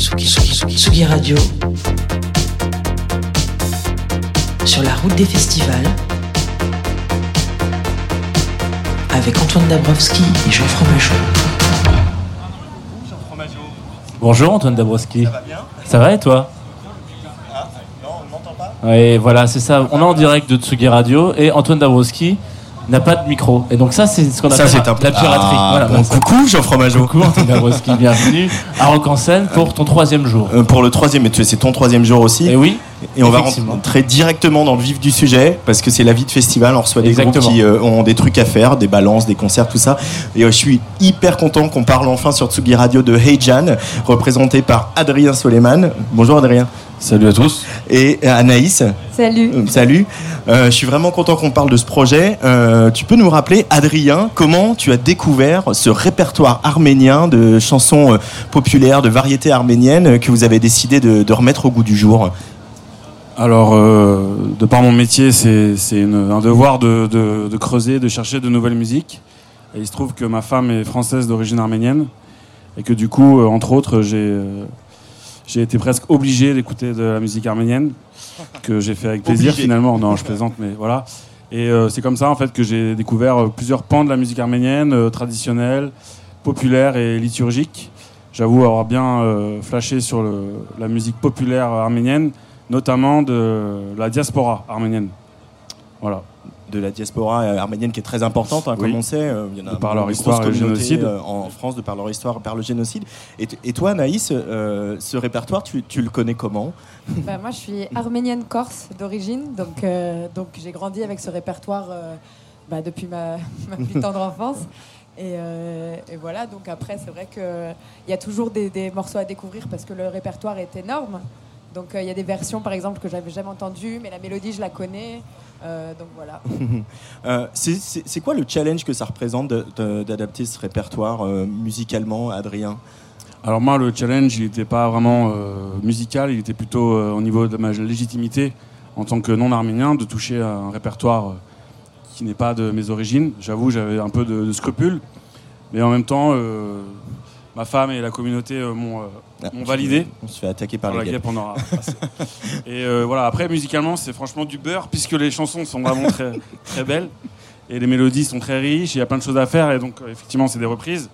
Tsugi, Tsugi, Tsugi Radio. Sur la route des festivals. Avec Antoine Dabrowski et Jean Fromageau. Bonjour Antoine Dabrowski. Ça va bien Ça va et toi Ah, non, on ne m'entend pas Oui, voilà, c'est ça. On est en direct de Tsugi Radio et Antoine Dabrowski n'a pas de micro. Et donc ça, c'est ce qu'on appelle la piraterie. Ah, voilà, bon, coucou Jean Fromageau. Coucou Antoine Dabrowski, bienvenue à Rock en scène pour ton troisième jour. Euh, pour le troisième, et c'est ton troisième jour aussi. Et oui, Et on va rentrer directement dans le vif du sujet parce que c'est la vie de festival. On reçoit des Exactement. groupes qui euh, ont des trucs à faire, des balances, des concerts, tout ça. Et euh, je suis hyper content qu'on parle enfin sur Tsugi Radio de Hey Jan, représenté par Adrien Soleiman. Bonjour Adrien. Salut à tous. Et euh, Anaïs. Salut. Euh, Salut. Euh, je suis vraiment content qu'on parle de ce projet. Euh, tu peux nous rappeler, Adrien, comment tu as découvert ce répertoire arménien de chansons euh, populaires, de variétés arméniennes que vous avez décidé de, de remettre au goût du jour? Alors, euh, de par mon métier, c'est un devoir de, de- de creuser, de chercher de nouvelles musiques. Et il se trouve que ma femme est française d'origine arménienne. Et que du coup, entre autres, j'ai euh, j'ai été presque obligé d'écouter de la musique arménienne. Que j'ai fait avec plaisir Obligé. finalement. Non, je plaisante, mais voilà. Et euh, c'est comme ça en fait que j'ai découvert euh, plusieurs pans de la musique arménienne, euh, traditionnelle, populaire et liturgique. J'avoue avoir bien euh, flashé sur le- la musique populaire arménienne, notamment de la diaspora arménienne. Voilà. De la diaspora euh, arménienne qui est très importante, hein, Oui. comme on sait. euh, Il y en a De par leur histoire et génocide. euh, en France, de par leur histoire, par le génocide. Et, et toi, Naïs, euh, ce répertoire, tu, tu le connais comment? Bah, moi, je suis arménienne corse d'origine, donc, euh, donc j'ai grandi avec ce répertoire euh, bah, depuis ma, ma plus tendre enfance. Et, euh, et voilà, donc après, c'est vrai qu'il y a toujours des, des morceaux à découvrir parce que le répertoire est énorme. Donc euh, il y a des versions, par exemple, que j'avais jamais entendues, mais la mélodie, je la connais. Euh, donc voilà. Euh, c'est- quoi le challenge que ça représente d'adapter ce répertoire euh, musicalement, Adrien? Alors moi, le challenge, il n'était pas vraiment euh, musical, il était plutôt euh, au niveau de ma légitimité en tant que non-arménien de toucher à un répertoire qui n'est pas de mes origines. J'avoue, j'avais un peu de, de scrupules, mais en même temps, euh, ma femme et la communauté euh, m'ont euh, Ah, m'ont validé. On se fait attaquer par les guêpe, on aura assez. Et euh, voilà, après, musicalement, c'est franchement du beurre, puisque les chansons sont vraiment très, très belles. Et les mélodies sont très riches, il y a plein de choses à faire. Et donc, effectivement, c'est des reprises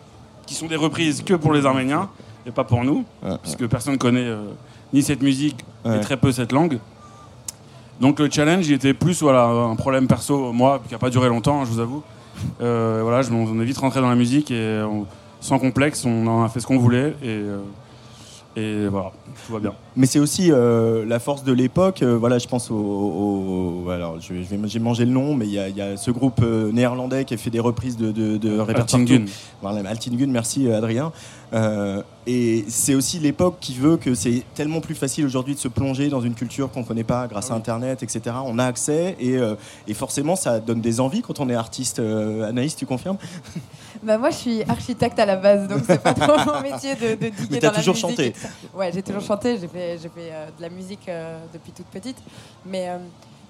qui sont des reprises que pour les Arméniens et pas pour nous, puisque personne ne connaît ni cette musique et très peu cette langue. Donc, le challenge, il était plus voilà, un problème perso, moi, qui n'a pas duré longtemps, hein, je vous avoue. Voilà, je, on est vite rentré dans la musique et on- sans complexe, on en a fait ce qu'on voulait. Et, euh, et voilà, tout va bien. Mais c'est aussi euh, la force de l'époque. euh, voilà, je pense au. au- au- alors, je, je vais, j'ai mangé le nom, mais il y, a- il y a ce groupe euh, néerlandais qui a fait des reprises de, de, de répertoire. Altingun. Voilà, Altingun, merci Adrien. Et c'est aussi l'époque qui veut que c'est tellement plus facile aujourd'hui de se plonger dans une culture qu'on ne connaît pas grâce à Internet, etc. On a accès et, et forcément ça donne des envies quand on est artiste. Anaïs, tu confirmes? Bah, moi, je suis architecte à la base, donc c'est pas trop mon métier de, de diguer Mais dans la toujours musique chanté. Ouais, j'ai toujours chanté. J'ai fait, j'ai fait euh, de la musique euh, depuis toute petite. Mais euh,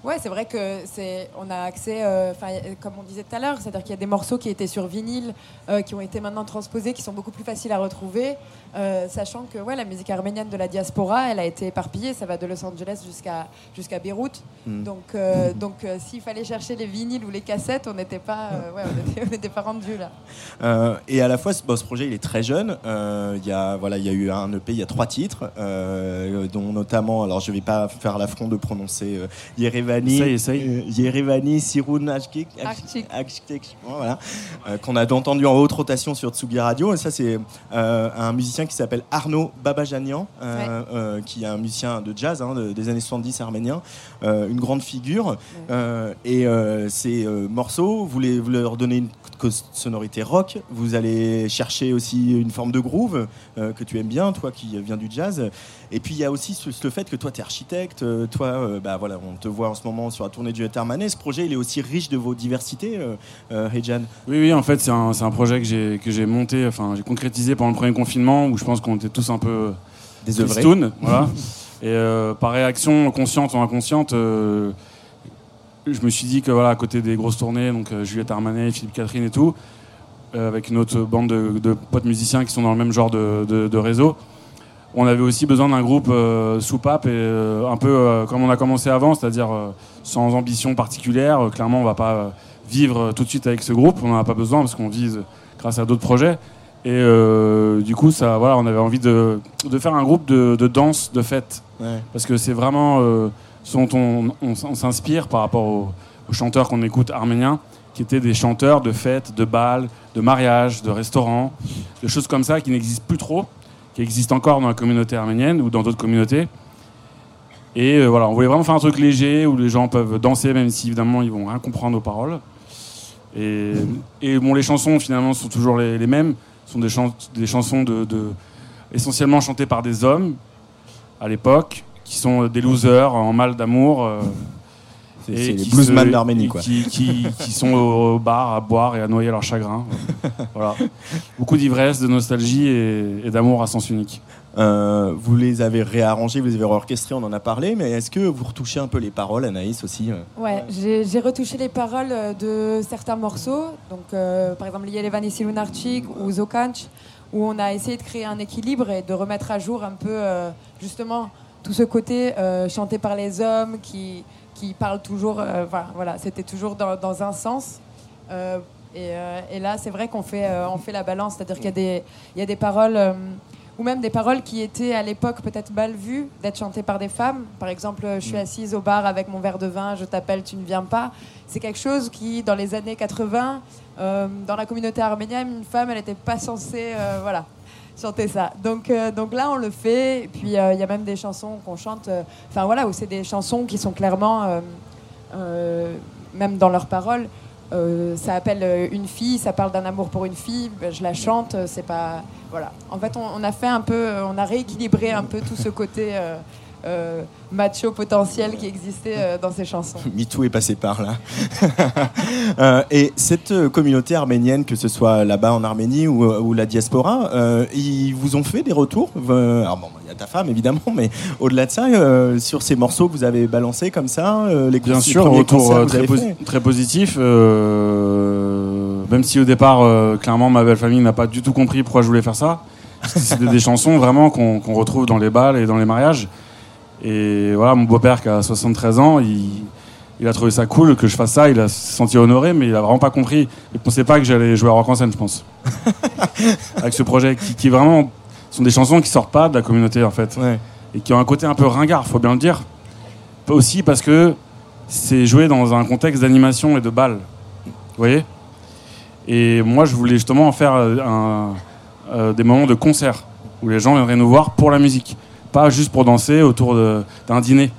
ouais, c'est vrai que c'est, on a accès, euh, comme on disait tout à l'heure, c'est-à-dire qu'il y a des morceaux qui étaient sur vinyle, euh, qui ont été maintenant transposés, qui sont beaucoup plus faciles à retrouver, euh, sachant que ouais, la musique arménienne de la diaspora, elle a été éparpillée. Ça va de Los Angeles jusqu'à jusqu'à Beyrouth. Hmm. Donc, euh, donc s'il fallait chercher les vinyles ou les cassettes, on n'était pas, ouais, on était- on pas rendu là. Et à la fois, ce, bon, ce projet, il est très jeune. Il y a, voilà, il y a eu un EP, il y a trois titres, dont notamment, alors je vais pas faire l'affront de prononcer euh, Yerevani, Yerevani, voilà, euh, qu'on a entendu en haute rotation sur Tsugi Radio. Et ça, c'est euh, un musicien qui s'appelle Arnaud Babajanian, euh, euh, qui est un musicien de jazz hein, de- des années 70 arménien, euh, une grande figure. Euh, et euh, ces euh, morceaux, vous, les, vous leur donnez une sonorité rock, vous allez chercher aussi une forme de groove euh, que tu aimes bien, toi qui viens du jazz. Et puis il y a aussi ce, ce fait que toi tu es architecte, euh, toi euh, bah, voilà, on te voit en ce moment sur la tournée du Ethermanet. Ce projet il est aussi riche de vos diversités, euh, euh, Hejan. Oui, oui, en fait, c'est un, un projet que j'ai, monté, enfin, j'ai concrétisé pendant le premier confinement où je pense qu'on était tous un peu tristoun, voilà. Et par réaction consciente ou inconsciente, je me suis dit que, voilà, à côté des grosses tournées, donc euh, Juliette Armanet, Philippe Catherine et tout, euh, avec une autre bande de, de potes musiciens qui sont dans le même genre de, de- de réseau, on avait aussi besoin d'un groupe soupape et un peu comme on a commencé avant, c'est-à-dire sans ambition particulière. clairement, on va pas vivre tout de suite avec ce groupe, on n'en a pas besoin parce qu'on vise grâce à d'autres projets. Et du coup, ça, voilà, on avait envie de, de faire un groupe de, de danse, de fête. Parce que c'est vraiment dont on, s'inspire par rapport aux, chanteurs qu'on écoute arméniens qui étaient des chanteurs de fêtes, de bals, de mariages, de restaurants, de choses comme ça qui n'existent plus trop, qui existent encore dans la communauté arménienne ou dans d'autres communautés. Et euh, voilà, on voulait vraiment faire un truc léger où les gens peuvent danser, même si évidemment ils vont rien comprendre aux paroles. Et, bon, les chansons finalement sont toujours les, mêmes, sont des, des chansons de, essentiellement chantées par des hommes à l'époque, qui sont des losers en mal d'amour. Euh, c'est les bluesman d'Arménie, quoi. Qui, qui, qui, sont au bar à boire et à noyer leur chagrin. voilà. Beaucoup d'ivresse, de nostalgie et, d'amour à sens unique. Euh, vous les avez réarrangés, vous les avez orchestrés, on en a parlé, mais est-ce que vous retouchez un peu les paroles, Anaïs aussi euh? Ouais, j'ai retouché les paroles de certains morceaux, donc euh, par exemple Yelevani Lunarchik ou Zokanch, où on a essayé de créer un équilibre et de remettre à jour un peu justement tout ce côté chanté par les hommes qui, qui parle toujours, euh, voilà, c'était toujours dans, un sens. Euh, euh, et, là, c'est vrai qu'on fait, on fait la balance, c'est-à-dire qu'il y, a des, il y a des paroles, ou même des paroles qui étaient à l'époque peut-être mal vues d'être chantées par des femmes. Par exemple, je suis mm. assise au bar avec mon verre de vin, je t'appelle, tu ne viens pas. C'est quelque chose qui, dans les années 80, dans la communauté arménienne, une femme, elle n'était pas censée, voilà, chanter ça. Donc, euh, donc là, on le fait. Puis, euh, il y a même des chansons qu'on chante, euh, enfin voilà, où c'est des chansons qui sont clairement, même dans leurs paroles, ça appelle une fille, ça parle d'un amour pour une fille, ben, je la chante, c'est pas. Voilà. En fait, on, a fait un peu, on a rééquilibré un peu tout ce côté euh, macho potentiel qui existait euh, dans ces chansons. MeToo est passé par là. Euh, et cette communauté arménienne, que ce soit là-bas en Arménie ou, la diaspora, ils vous ont fait des retours? Alors bon, il y a ta femme évidemment, mais au-delà de ça, sur ces morceaux que vous avez balancés comme ça, les Bien sûr, retour très, très, positif. même si au départ, clairement, ma belle famille n'a pas du tout compris pourquoi je voulais faire ça. C'était des chansons vraiment qu'on retrouve dans les bals et dans les mariages. Et voilà, mon beau-père qui a 73 ans, il, a trouvé ça cool que je fasse ça, il a se senti honoré, mais il a vraiment pas compris. Il pensait pas que j'allais jouer à rock en scène, je pense. Avec ce projet qui, qui, vraiment sont des chansons qui sortent pas de la communauté en fait. Et qui ont un côté un peu ringard, faut bien le dire. Aussi parce que c'est joué dans un contexte d'animation et de bal. Vous voyez? Et moi, je voulais justement en faire un, euh, des moments de concert où les gens viendraient nous voir pour la musique pas juste pour danser autour d'un dîner.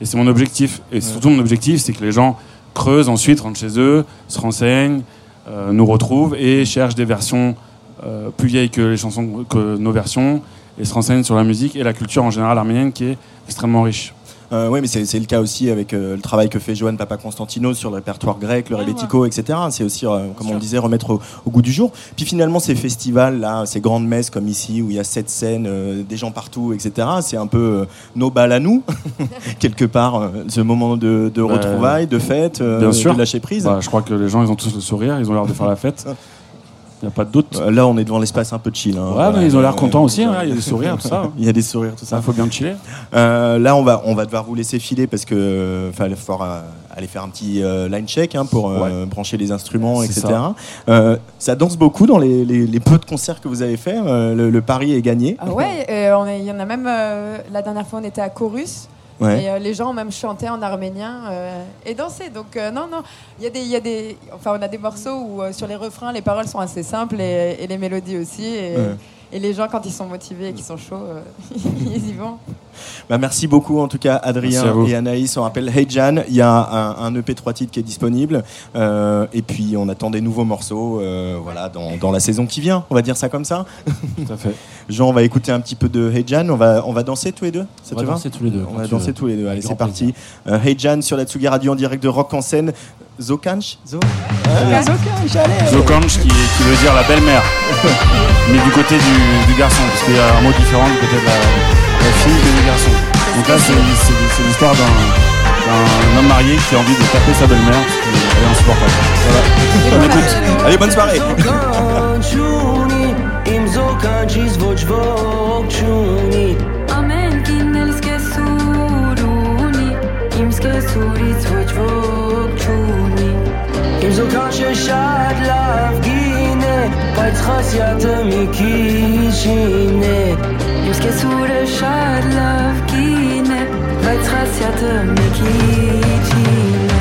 Et c'est mon objectif. Et surtout, mon objectif, c'est que les gens creusent ensuite, rentrent chez eux, se renseignent, euh, nous retrouvent et cherchent des versions euh, plus vieilles que les chansons, que nos versions, et se renseignent sur la musique et la culture en général arménienne qui est extrêmement riche. Euh, oui, mais c'est le cas aussi avec euh, le travail que fait Johan Papa Constantino sur le répertoire grec, le ouais, etc. C'est aussi, euh, comme on disait, remettre au, goût du jour. Puis finalement, ces festivals, là, ces grandes messes comme ici, où il y a sept scènes, des gens partout, etc., c'est un peu nos balles à nous, quelque part, ce moment de, retrouvailles, de fête, de lâcher prise. Bah, je crois que les gens, ils ont tous le sourire, ils ont l'air de faire la fête. Il n'y a pas de doute. Euh, là, on est devant l'espace un peu chill. Hein. Ouais, mais ils ont l'air contents aussi. Hein. Il y a des sourires, tout ça. Il y a des sourires, tout ça. Il faut bien chiller. Euh, là, on va, on va devoir vous laisser filer parce que il va falloir aller faire un petit euh, line check hein, pour brancher les instruments, etc. Ça. ça. danse beaucoup dans les, les, peu de concerts que vous avez fait. Le, pari est gagné. Ah ouais, il y en a même. la dernière fois, on était à Chorus. Et euh, les gens ont même chanté en arménien euh, et dansé. Donc euh, non, non, il y a des, y a des, enfin on a des morceaux où sur les refrains les paroles sont assez simples et, les mélodies aussi. Et, et les gens, quand ils sont motivés et qu'ils sont chauds, ils y vont. Bah, merci beaucoup, en tout cas, Adrien et Anaïs. On rappelle Hey Jan, il y a un, EP 3 titres qui est disponible. Euh, et puis, on attend des nouveaux morceaux euh, voilà, dans, dans, la saison qui vient. On va dire ça comme ça Tout à fait. Jean, on va écouter un petit peu de Hey Jan. On va, on va danser tous les deux ça On va danser tous les deux. On va danser tous les deux. Allez, c'est parti. hey Jan sur la Tsugi Radio en direct de Rock en scène. Zokanch Zo ah, Zokanch, qui, qui, veut dire la belle-mère. Mais du côté du, garçon, parce qu'il y a un mot différent du côté de la, fille garçon. Donc là, c'est l'histoire d'un homme marié qui a envie de taper sa belle-mère, elle est insupportable. Voilà. On écoute. Allez, bonne soirée. Im so kanche բայց խասյաթը մի քիչին է Ես քեզ ուրը շատ լավ կին է բայց խասյաթը մի քիչին է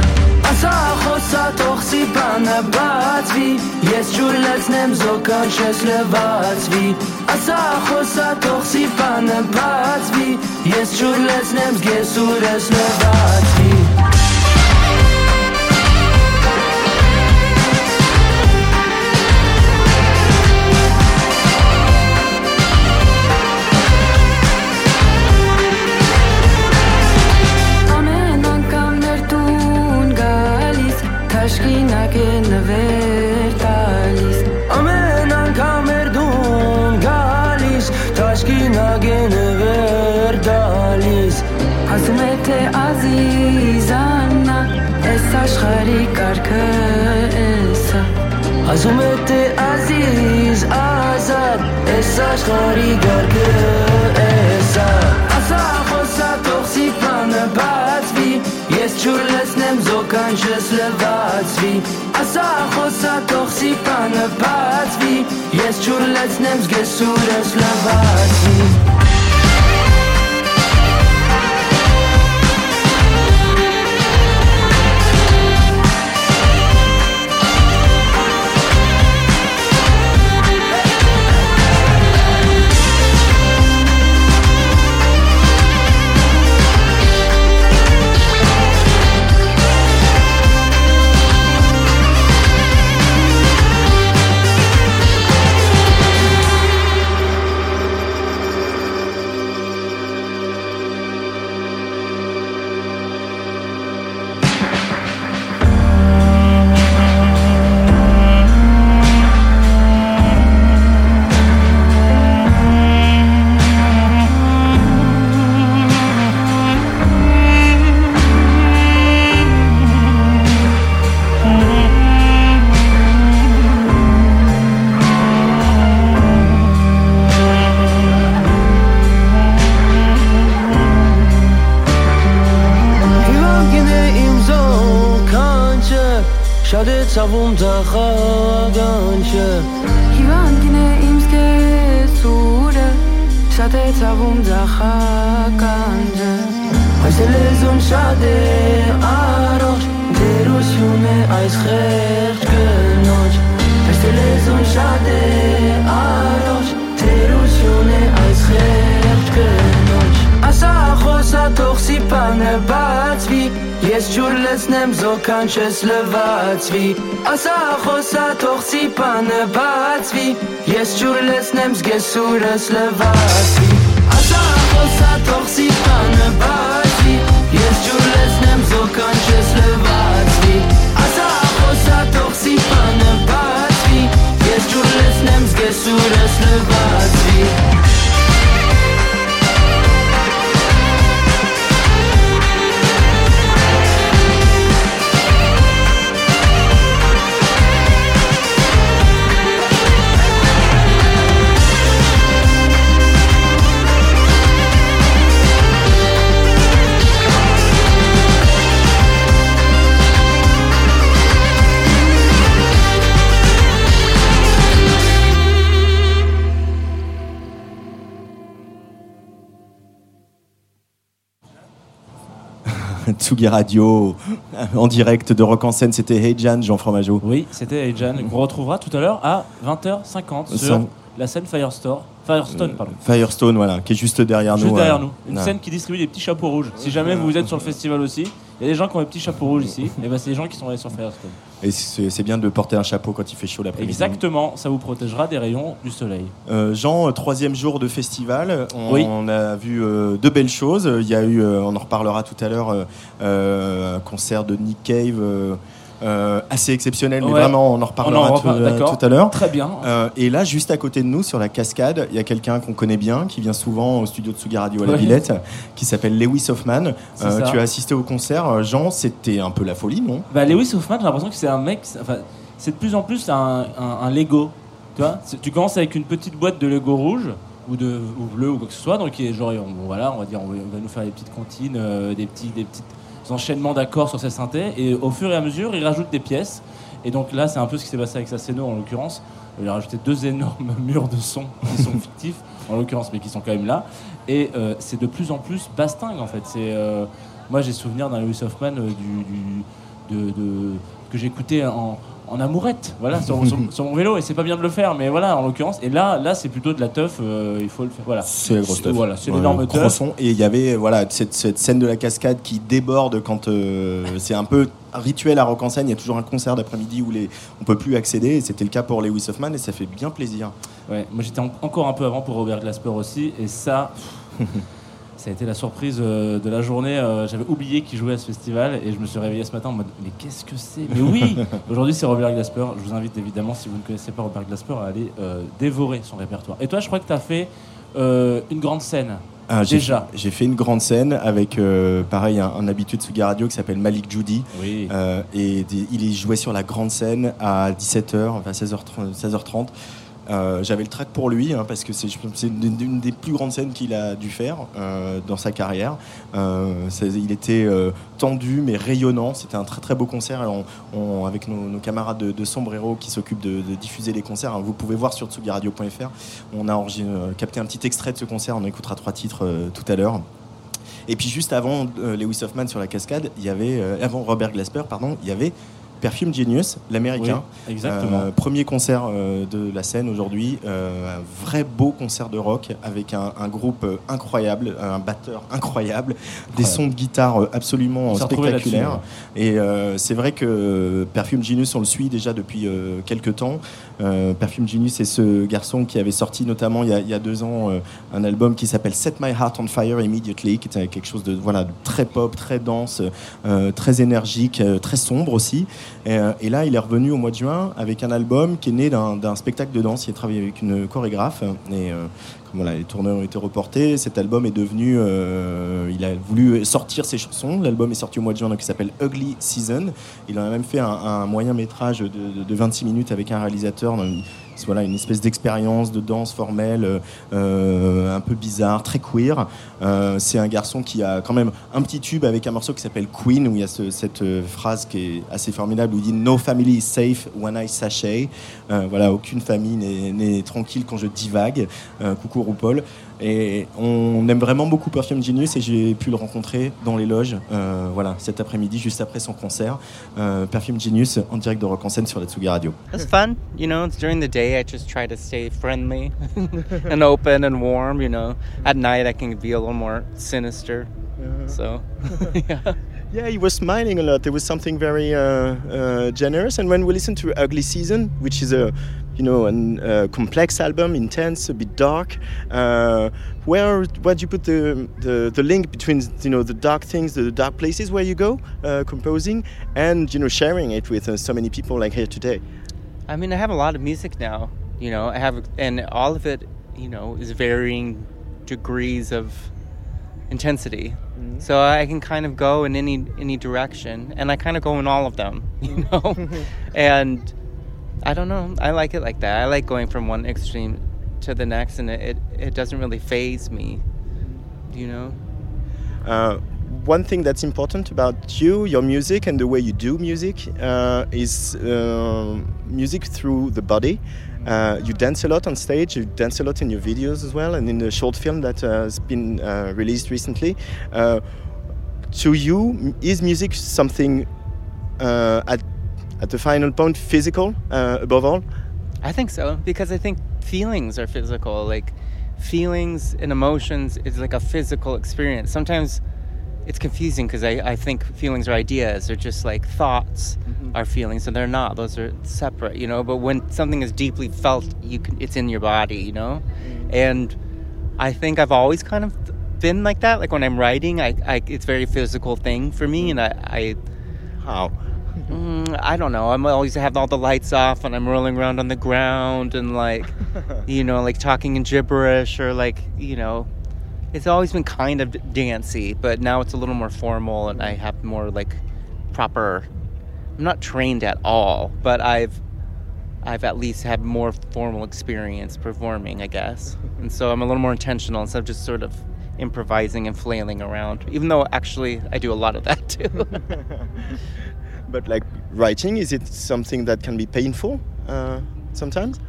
Ասա խոսա թողսի բանը բացվի Ես ջուր լցնեմ զոքան չես լվացվի Ասա խոսա թողսի բանը բացվի Ես ջուր լցնեմ զգես ուրս լվացվի Ասում է թե ազիզ ազատ Ես աշխարի գարգը եսա Ասա խոսա տողսիկ բանը բացվի Ես չուր լսնեմ զոքան չս լվացվի Ասա խոսա տողսիկ բանը բացվի Ես չուր լսնեմ զգես ուրս լվացվի It's a wunderraum. չես լվացվի Ասա խոսա թող սիպանը բացվի Ես ջուր լեցնեմ զգես սուրս լվացվի Ասա խոսա թող սիպանը բացվի Ես ջուր լեցնեմ զոքան չես լվացվի Ասա խոսա թող սիպանը բացվի Ես ջուր լեցնեմ զգես սուրս լվացվի Tsugi Radio, en direct de Rock en scène, c'était Hey Jan, Jean Fromageau. Oui, c'était Ejan, qu'on retrouvera tout à l'heure à 20h50 sur la scène Firestore. Firestone, pardon. Firestone, voilà, qui est juste derrière Juste nous. derrière euh, nous. Une ouais. scène qui distribue des petits chapeaux rouges. Si jamais vous êtes sur le festival aussi, il y a des gens qui ont des petits chapeaux rouges ici. Et ben c'est les gens qui sont allés sur Firestone. Et c'est bien de porter un chapeau quand il fait chaud l'après-midi. Exactement, ça vous protégera des rayons du soleil. Euh, Jean, euh, troisième jour de festival, on, Oui. on a vu euh, de belles choses. Il y a eu, euh, on en reparlera tout à l'heure, euh, euh, un concert de Nick Cave euh, assez exceptionnel, mais Ouais. vraiment on en On en reparlera tout, à l'heure. Très bien. Euh, et là, juste à côté de nous, sur la cascade, il y a quelqu'un qu'on connaît bien, qui vient souvent au studio de Tsugi Radio à la Ouais. Villette, qui s'appelle Lewis Hoffman. Euh, tu as assisté au concert, Euh, Jean, c'était un peu la folie, non? Bah, Lewis Hoffman, j'ai l'impression que c'est un mec. Enfin, c'est de plus en plus un, un- un Lego. Tu vois, tu commences avec une petite boîte de Lego rouge ou de ou bleu ou quoi que ce soit, donc qui est genre, on, voilà, on va dire, on va, nous faire des petites comptines, euh, des petits, des petits enchaînements d'accords sur ces synthés, et au fur et à mesure, il rajoute des pièces. Et donc là, c'est un peu ce qui s'est passé avec Saceno en l'occurrence. Il a rajouté deux énormes murs de son qui sont fictifs en l'occurrence, mais qui sont quand même là. Et euh, c'est de plus en plus bastingue en fait. C'est euh, moi j'ai souvenir d'un Lewis Hoffman euh, du, du- de, de- que j'écoutais en, en amourette, voilà, sur, sur- sur mon vélo. Et c'est pas bien de le faire, mais voilà, en l'occurrence. Et là, là, c'est plutôt de la teuf. euh, il faut le faire. Voilà. C'est la grosse teuf. Voilà, c'est l'énorme teuf. son. Et il y avait voilà cette, cette scène de la cascade qui déborde quand euh, c'est un peu rituel à Rock en scène. Il y a toujours un concert d'après-midi où les, on peut plus accéder. Et c'était le cas pour Lewis Hoffman et ça fait bien plaisir. Ouais, moi j'étais en- encore un peu avant pour Robert Glasper aussi, et ça, ça a été la surprise euh, de la journée. Euh, J'avais oublié qu'il jouait à ce festival, et je me suis réveillé ce matin en mode Mais qu'est-ce que c'est? Mais oui Aujourd'hui c'est Robert Glasper. Je vous invite évidemment, si vous ne connaissez pas Robert Glasper, à aller euh, dévorer son répertoire. Et toi, je crois que tu as fait euh, une grande scène. Ah, Déjà. J'ai fait une grande scène avec, euh, pareil, un, un habitué de Suga Radio qui s'appelle Malik Judy. Oui. Et des- il jouait sur la grande scène à 17h, enfin 16h30. 16h30. Euh, J'avais le track pour lui hein, parce que c'est une, des plus grandes scènes qu'il a dû faire euh, dans sa carrière. Euh, il était tendu mais rayonnant. C'était un très très beau concert avec nos, camarades de, Sombrero qui s'occupent de, diffuser les concerts. hein, vous pouvez voir sur tsugiradio.fr. On a capté un petit extrait de ce concert. On écoutera trois titres tout à l'heure. Et puis juste avant Lewis Hoffman sur la cascade, il y avait avant Robert Glasper, pardon, il y avait Perfume Genius, l'américain. Oui, exactement. Euh, premier concert euh, de la scène aujourd'hui, euh, un vrai beau concert de rock avec un, un groupe incroyable, un batteur incroyable, des sons de guitare absolument spectaculaires. Et c'est vrai que Perfume Genius, on le suit déjà depuis quelques temps. Perfume Genius, c'est ce garçon qui avait sorti notamment il y a, il y a deux ans un album qui s'appelle Set My Heart on Fire Immediately, qui était quelque chose de voilà de très pop, très dense, très énergique, très sombre aussi. Et, euh, et là, il est revenu au mois de juin avec un album qui est né d'un spectacle de danse. Il a travaillé avec une chorégraphe et euh, voilà, les tournées ont été reportées, cet album est devenu. euh, il a voulu sortir ses chansons. L'album est sorti au mois de juin, donc il s'appelle Ugly Season. Il en a même fait un, moyen métrage de, de- de 26 minutes avec un réalisateur. Voilà, une espèce d'expérience de danse formelle, euh, un peu bizarre, très queer. Euh, c'est un garçon qui a quand même un petit tube avec un morceau qui s'appelle Queen, où il y a ce- cette euh, phrase qui est assez formidable, où il dit No family is safe when I. Euh, voilà, aucune famille n'est- tranquille quand je divague. Coucou RuPaul. Et on aime vraiment beaucoup Perfume Genius et j'ai pu le rencontrer dans les loges, euh, voilà, cet après-midi, juste après son concert. Euh, Perfume Genius en direct de Rock en scène sur la Tsugi Radio. It's fun, you know. It's during the day. I just try to stay friendly and open and warm. You know, at night I can be a little more sinister. So, yeah. Yeah, he was smiling a lot. There was something very uh, uh, generous. And when we listen to Ugly Season, which is a, you know, a uh, complex album, intense, a bit dark, uh, where where do you put the, the the link between you know the dark things, the dark places where you go uh, composing, and you know sharing it with uh, so many people like here today? I mean, I have a lot of music now. You know, I have, and all of it, you know, is varying degrees of intensity. So I can kind of go in any any direction, and I kind of go in all of them. You know, and I don't know. I like it like that. I like going from one extreme to the next, and it it, it doesn't really phase me. You know. Uh, one thing that's important about you, your music, and the way you do music uh, is uh, music through the body. Uh, you dance a lot on stage, you dance a lot in your videos as well, and in the short film that uh, has been uh, released recently. To you, is music something at, at the final point physical uh, above all? I think so because I think feelings are physical. Like feelings and emotions is like a physical experience. Sometimes it's confusing because I, I think feelings are ideas or just like thoughts mm-hmm. are feelings and they're not. Those are separate, you know. But when something is deeply felt, you can it's in your body, you know. Mm. And I think I've always kind of been like that. Like when I'm writing, I, I it's a very physical thing for me, mm. and I, I How? Mm, I don't know. I'm always have all the lights off and I'm rolling around on the ground and like, you know, like talking in gibberish or like, you know, it's always been kind of dancey, but now it's a little more formal and I have more like proper. I'm not trained at all, but I've I've at least had more formal experience performing, I guess. And so I'm a little more intentional instead of just sort of improvising and flailing around. Even though actually I do a lot of that too. But like writing, is it something that can be painful uh, sometimes?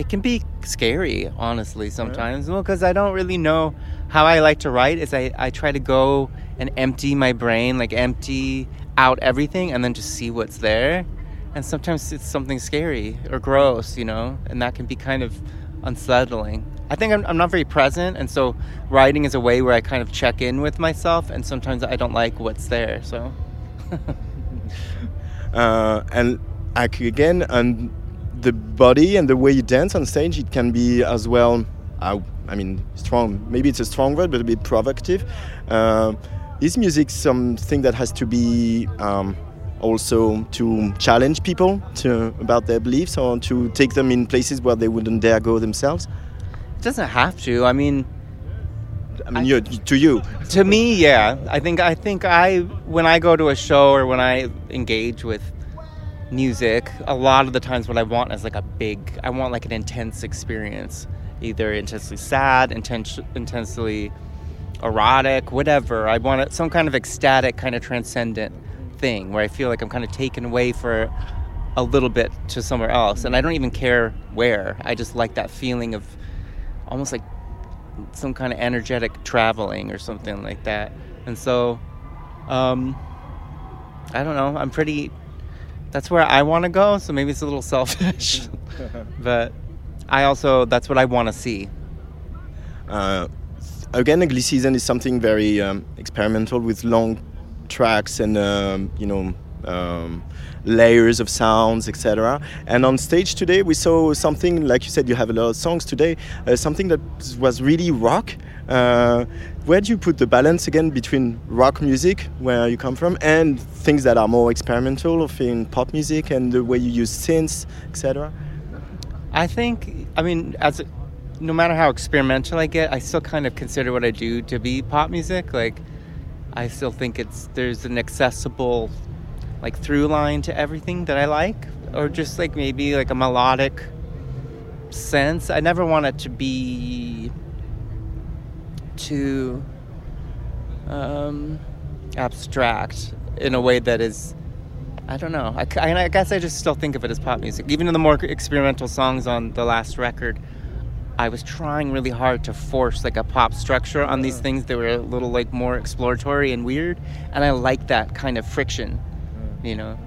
it can be scary, honestly, sometimes. Well, because I don't really know how I like to write. Is I, I try to go and empty my brain, like empty out everything, and then just see what's there. And sometimes it's something scary or gross, you know, and that can be kind of unsettling. I think I'm, I'm not very present, and so writing is a way where I kind of check in with myself, and sometimes I don't like what's there. So. uh, and like again, and the body and the way you dance on stage, it can be as well. Uh, I mean, strong. Maybe it's a strong word, but a bit provocative. Uh, is music something that has to be um, also to challenge people to about their beliefs, or to take them in places where they wouldn't dare go themselves? It doesn't have to. I mean, I mean, you, to you. to me, yeah. I think I think I when I go to a show or when I engage with music, a lot of the times what I want is like a big. I want like an intense experience, either intensely sad, intense, intensely erotic, whatever. I want it, some kind of ecstatic, kind of transcendent thing where I feel like I'm kind of taken away for a little bit to somewhere else, and I don't even care where. I just like that feeling of almost like some kind of energetic traveling or something like that. And so, um, I don't know. I'm pretty. That's where I want to go. So maybe it's a little selfish, but I also that's what I want to see. Uh, again, Glee Season is something very um, experimental with long tracks and um, you know um, layers of sounds, etc. And on stage today, we saw something like you said. You have a lot of songs today. Uh, something that was really rock. Uh, where do you put the balance again between rock music, where you come from, and things that are more experimental, of in pop music, and the way you use synths, etc. I think. I mean, as no matter how experimental I get, I still kind of consider what I do to be pop music. Like, I still think it's there's an accessible like through line to everything that I like, or just like maybe like a melodic sense. I never want it to be too um, abstract in a way that is. I don't know. I, I, I guess I just still think of it as pop music. Even in the more experimental songs on the last record, I was trying really hard to force like a pop structure on these things that were a little like more exploratory and weird, and I like that kind of friction, you know.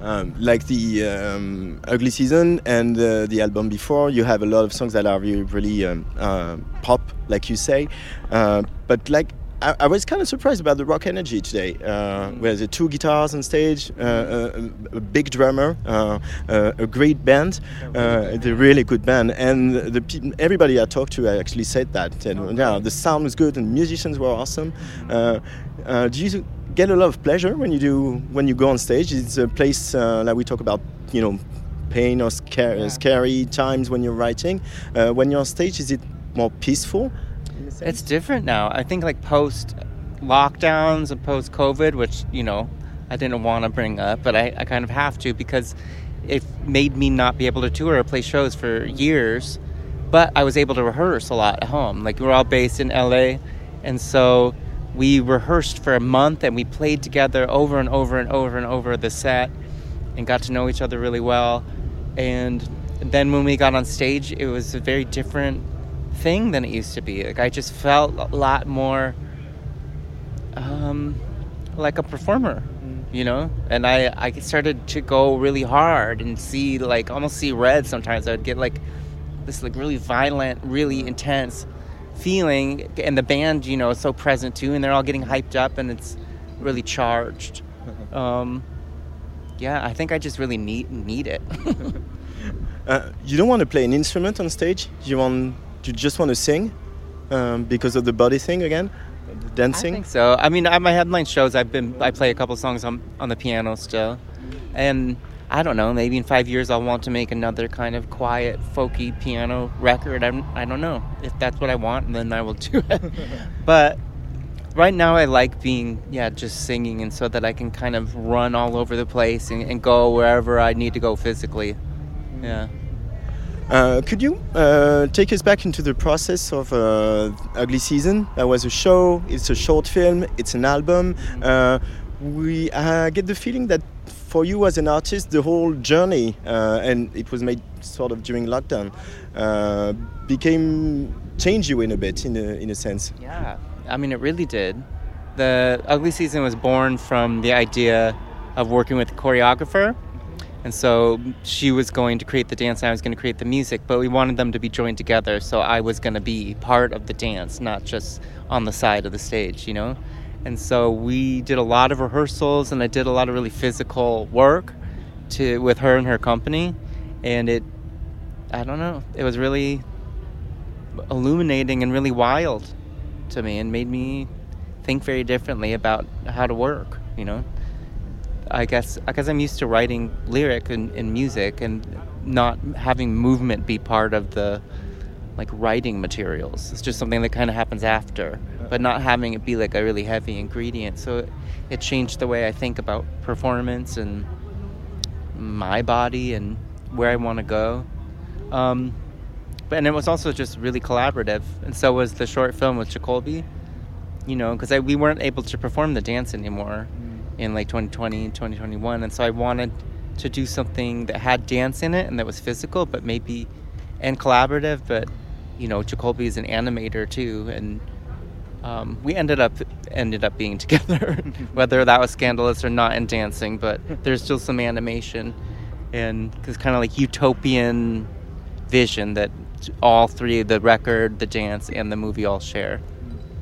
Um, like the um, Ugly Season and uh, the album before, you have a lot of songs that are really, really um, uh, pop, like you say. Uh, but like, I, I was kind of surprised about the rock energy today. Uh, where the two guitars on stage, uh, a, a big drummer, uh, a great band, uh, a really good band, and the pe- everybody I talked to actually said that. And, yeah, the sound was good and musicians were awesome. Uh, uh, do you get a lot of pleasure when you do when you go on stage? It's a place uh, like we talk about, you know, pain or scary, scary times when you're writing. Uh, when you're on stage, is it more peaceful? It's different now. I think like post lockdowns and post COVID, which you know I didn't want to bring up, but I, I kind of have to because it made me not be able to tour or play shows for years. But I was able to rehearse a lot at home. Like we're all based in LA, and so we rehearsed for a month and we played together over and over and over and over the set and got to know each other really well. And then when we got on stage, it was a very different thing than it used to be. Like I just felt a lot more um, like a performer, you know. And I I started to go really hard and see like almost see red. Sometimes I'd get like this like really violent, really intense feeling, and the band you know is so present too, and they're all getting hyped up, and it's really charged. Um, yeah, I think I just really need need it. Uh, you don't want to play an instrument on stage. You want you just want to sing um, because of the body thing again, the I dancing. think so. I mean, at my headline shows, I've been I play a couple songs on on the piano still, and I don't know. Maybe in five years, I'll want to make another kind of quiet, folky piano record. I'm, I don't know if that's what I want, then I will do it. but right now I like being yeah just singing, and so that I can kind of run all over the place and, and go wherever I need to go physically. Yeah. Uh, could you uh, take us back into the process of uh, Ugly Season? That was a show. It's a short film. It's an album. Uh, we uh, get the feeling that for you as an artist, the whole journey, uh, and it was made sort of during lockdown, became changed you in a bit, in a, in a sense. Yeah, I mean, it really did. The Ugly Season was born from the idea of working with a choreographer and so she was going to create the dance and I was going to create the music, but we wanted them to be joined together. So I was going to be part of the dance, not just on the side of the stage, you know? And so we did a lot of rehearsals and I did a lot of really physical work to with her and her company. And it, I don't know, it was really illuminating and really wild to me and made me think very differently about how to work, you know? I guess because I'm used to writing lyric and, and music and not having movement be part of the like writing materials. It's just something that kind of happens after, but not having it be like a really heavy ingredient. So it, it changed the way I think about performance and my body and where I want to go. Um, but and it was also just really collaborative, and so was the short film with Jacoby. You know, because we weren't able to perform the dance anymore in like 2020 2021 and so i wanted to do something that had dance in it and that was physical but maybe and collaborative but you know jacoby is an animator too and um, we ended up ended up being together whether that was scandalous or not in dancing but there's still some animation and this kind of like utopian vision that all three the record the dance and the movie all share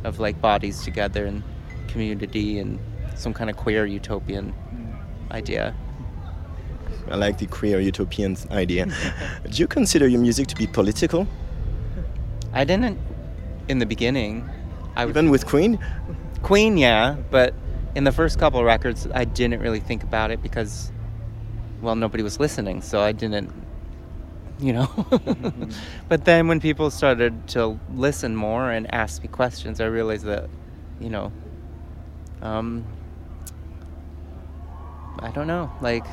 of like bodies together and community and some kind of queer utopian idea. I like the queer utopian idea. Do you consider your music to be political? I didn't in the beginning. I Even with Queen? Queen, yeah, but in the first couple records, I didn't really think about it because, well, nobody was listening, so I didn't, you know. but then when people started to listen more and ask me questions, I realized that, you know, um, I don't know, like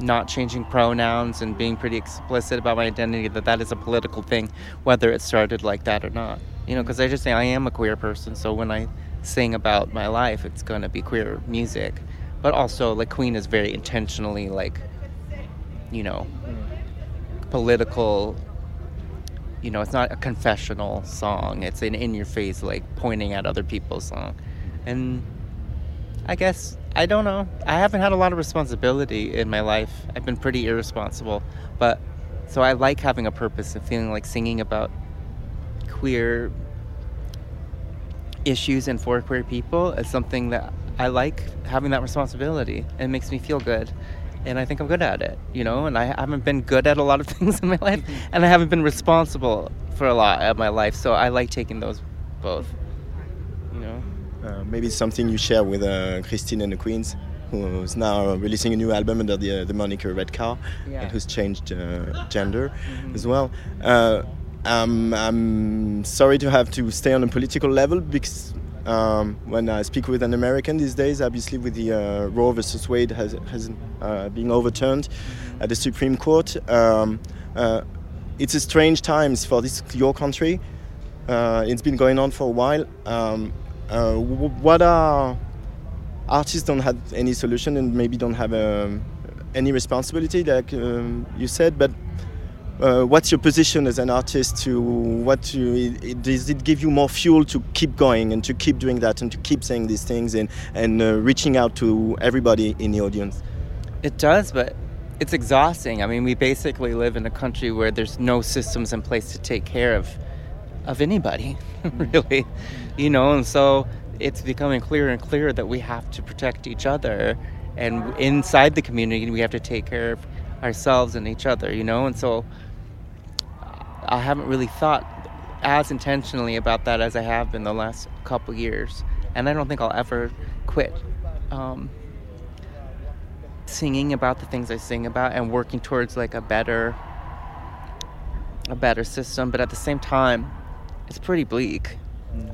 not changing pronouns and being pretty explicit about my identity that that is a political thing, whether it started like that or not. You know, because I just say I am a queer person, so when I sing about my life, it's gonna be queer music. But also, like Queen is very intentionally like, you know, political. You know, it's not a confessional song. It's an in-your-face, like pointing at other people's song, and I guess I don't know. I haven't had a lot of responsibility in my life. I've been pretty irresponsible, but so I like having a purpose and feeling like singing about queer issues and for queer people is something that I like having that responsibility. It makes me feel good. And I think I'm good at it, you know, and I haven't been good at a lot of things in my life, and I haven't been responsible for a lot of my life, so I like taking those both. You know? Uh, maybe something you share with uh, Christine and the Queens, who's now releasing a new album under the, uh, the moniker Red Car, yeah. and who's changed uh, gender mm-hmm. as well. Um, I'm sorry to have to stay on a political level because um, when I speak with an American these days, obviously with the uh, Roe versus Wade has, has uh, been overturned at the Supreme Court, um, uh, it's a strange times for this your country. it's been going on for a while. Um, uh, what are artists don't have any solution and maybe don't have um, any responsibility, like um, you said, but uh, what's your position as an artist to what to, it, does it give you more fuel to keep going and to keep doing that and to keep saying these things and, and uh, reaching out to everybody in the audience? It does but it's exhausting. I mean we basically live in a country where there's no systems in place to take care of of anybody really you know, and so it's becoming clearer and clearer that we have to protect each other, and inside the community, we have to take care of ourselves and each other, you know, and so I haven't really thought as intentionally about that as I have been the last couple years, and I don't think I'll ever quit. Um, singing about the things I sing about and working towards like a better a better system but at the same time it's pretty bleak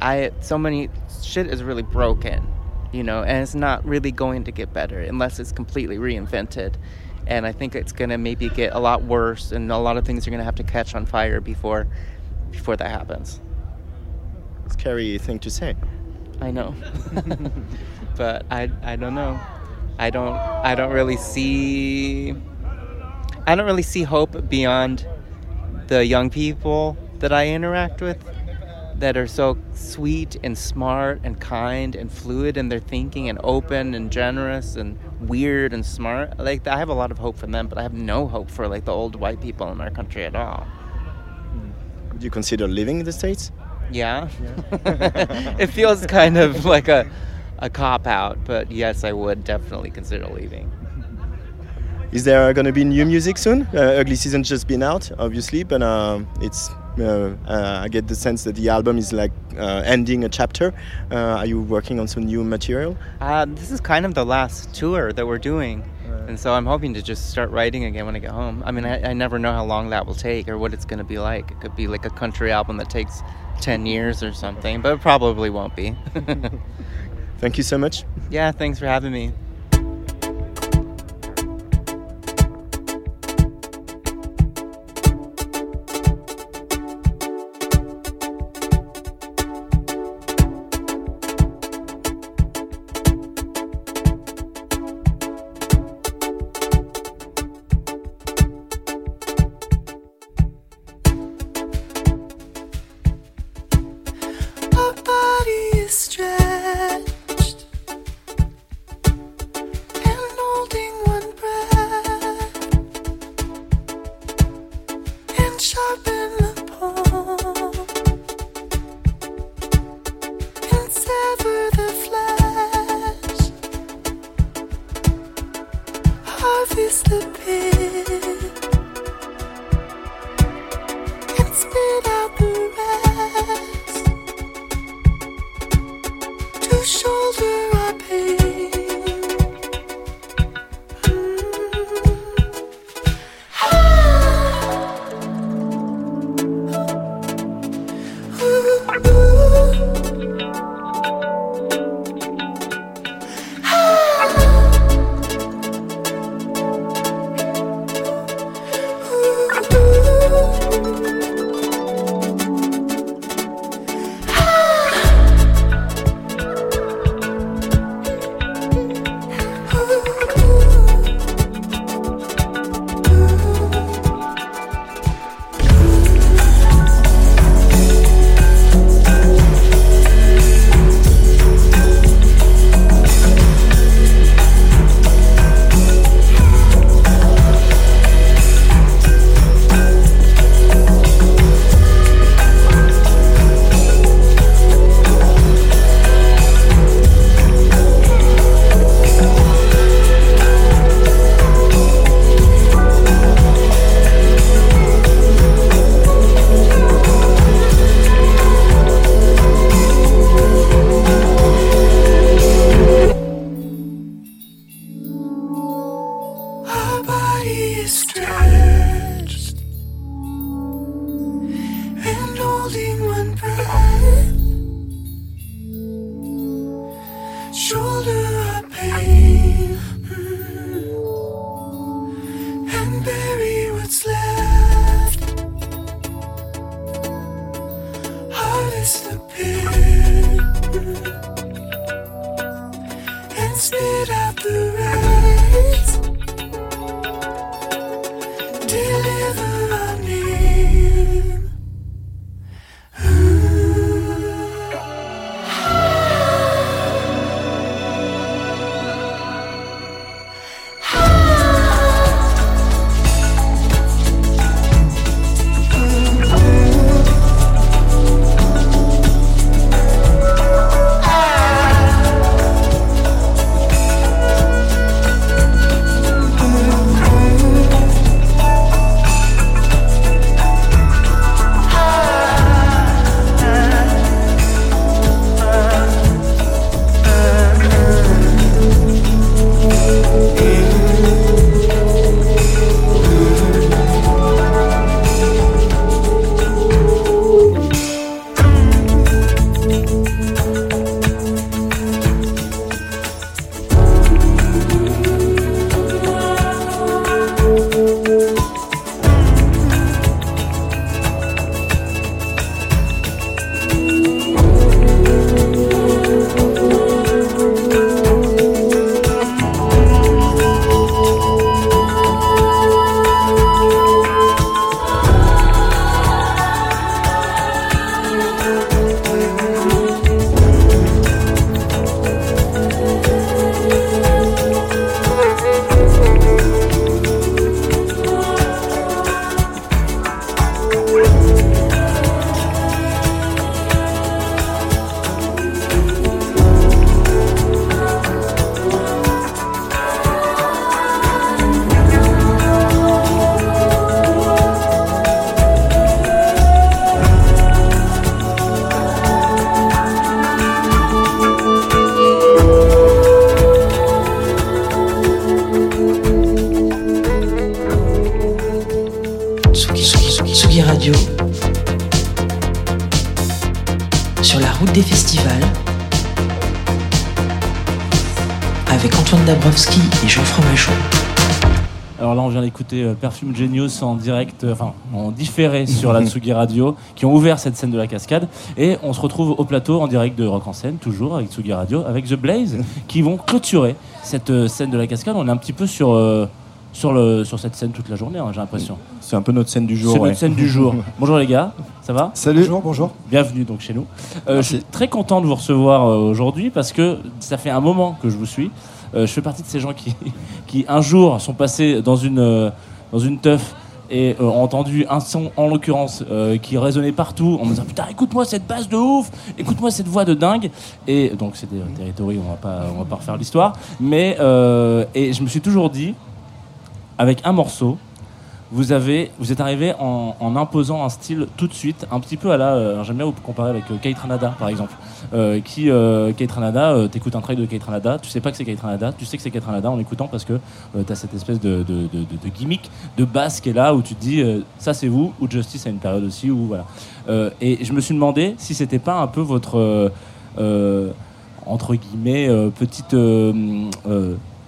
I so many shit is really broken, you know, and it's not really going to get better unless it's completely reinvented. And I think it's gonna maybe get a lot worse, and a lot of things are gonna have to catch on fire before before that happens. Scary thing to say. I know, but I I don't know. I don't I don't really see I don't really see hope beyond the young people that I interact with that are so sweet and smart and kind and fluid in their thinking and open and generous and weird and smart. Like I have a lot of hope for them, but I have no hope for like the old white people in our country at all. Would you consider living in the States? Yeah. it feels kind of like a a cop out, but yes, I would definitely consider leaving. Is there going to be new music soon? Uh, Ugly Season's just been out, obviously, but um, it's. Uh, uh, I get the sense that the album is like uh, ending a chapter. Uh, are you working on some new material? Uh, this is kind of the last tour that we're doing, and so I'm hoping to just start writing again when I get home. I mean, I, I never know how long that will take or what it's going to be like. It could be like a country album that takes 10 years or something, but it probably won't be. Thank you so much. yeah, thanks for having me. Euh, Perfume Genius en direct, euh, enfin en différé sur la Tsugi Radio, qui ont ouvert cette scène de la cascade. Et on se retrouve au plateau en direct de Rock en scène, toujours avec Tsugi Radio, avec The Blaze, qui vont clôturer cette euh, scène de la cascade. On est un petit peu sur, euh, sur, le, sur cette scène toute la journée, hein, j'ai l'impression. C'est un peu notre scène du jour. C'est ouais. notre scène du jour. Bonjour les gars, ça va Salut. Bonjour, bonjour. Bienvenue donc chez nous. Euh, je suis très content de vous recevoir euh, aujourd'hui parce que ça fait un moment que je vous suis. Euh, je fais partie de ces gens qui, un jour sont passés dans une, euh, dans et euh, ont entendu un son en l'occurrence euh, qui résonnait partout. En me disant putain écoute-moi cette basse de ouf! Écoute-moi cette voix de dingue! Et donc c'était un territory on va pas on va pas refaire l'histoire. Mais et je me suis toujours dit avec un morceau vous avez, vous êtes arrivé en, imposant un style tout de suite, un petit peu à la, euh, j'aime bien vous comparer avec euh, Kate Ranada par exemple, euh, qui euh, Kate Ranada, euh, t'écoutes un track de Kate Ranada, tu sais pas que c'est Kate Ranada, tu sais que c'est Kate Ranada en écoutant parce que t'as cette espèce de, gimmick, de basse qui est là où tu te dis ça c'est vous ou Justice à une période aussi où voilà. Et je me suis demandé si c'était pas un peu votre entre guillemets petite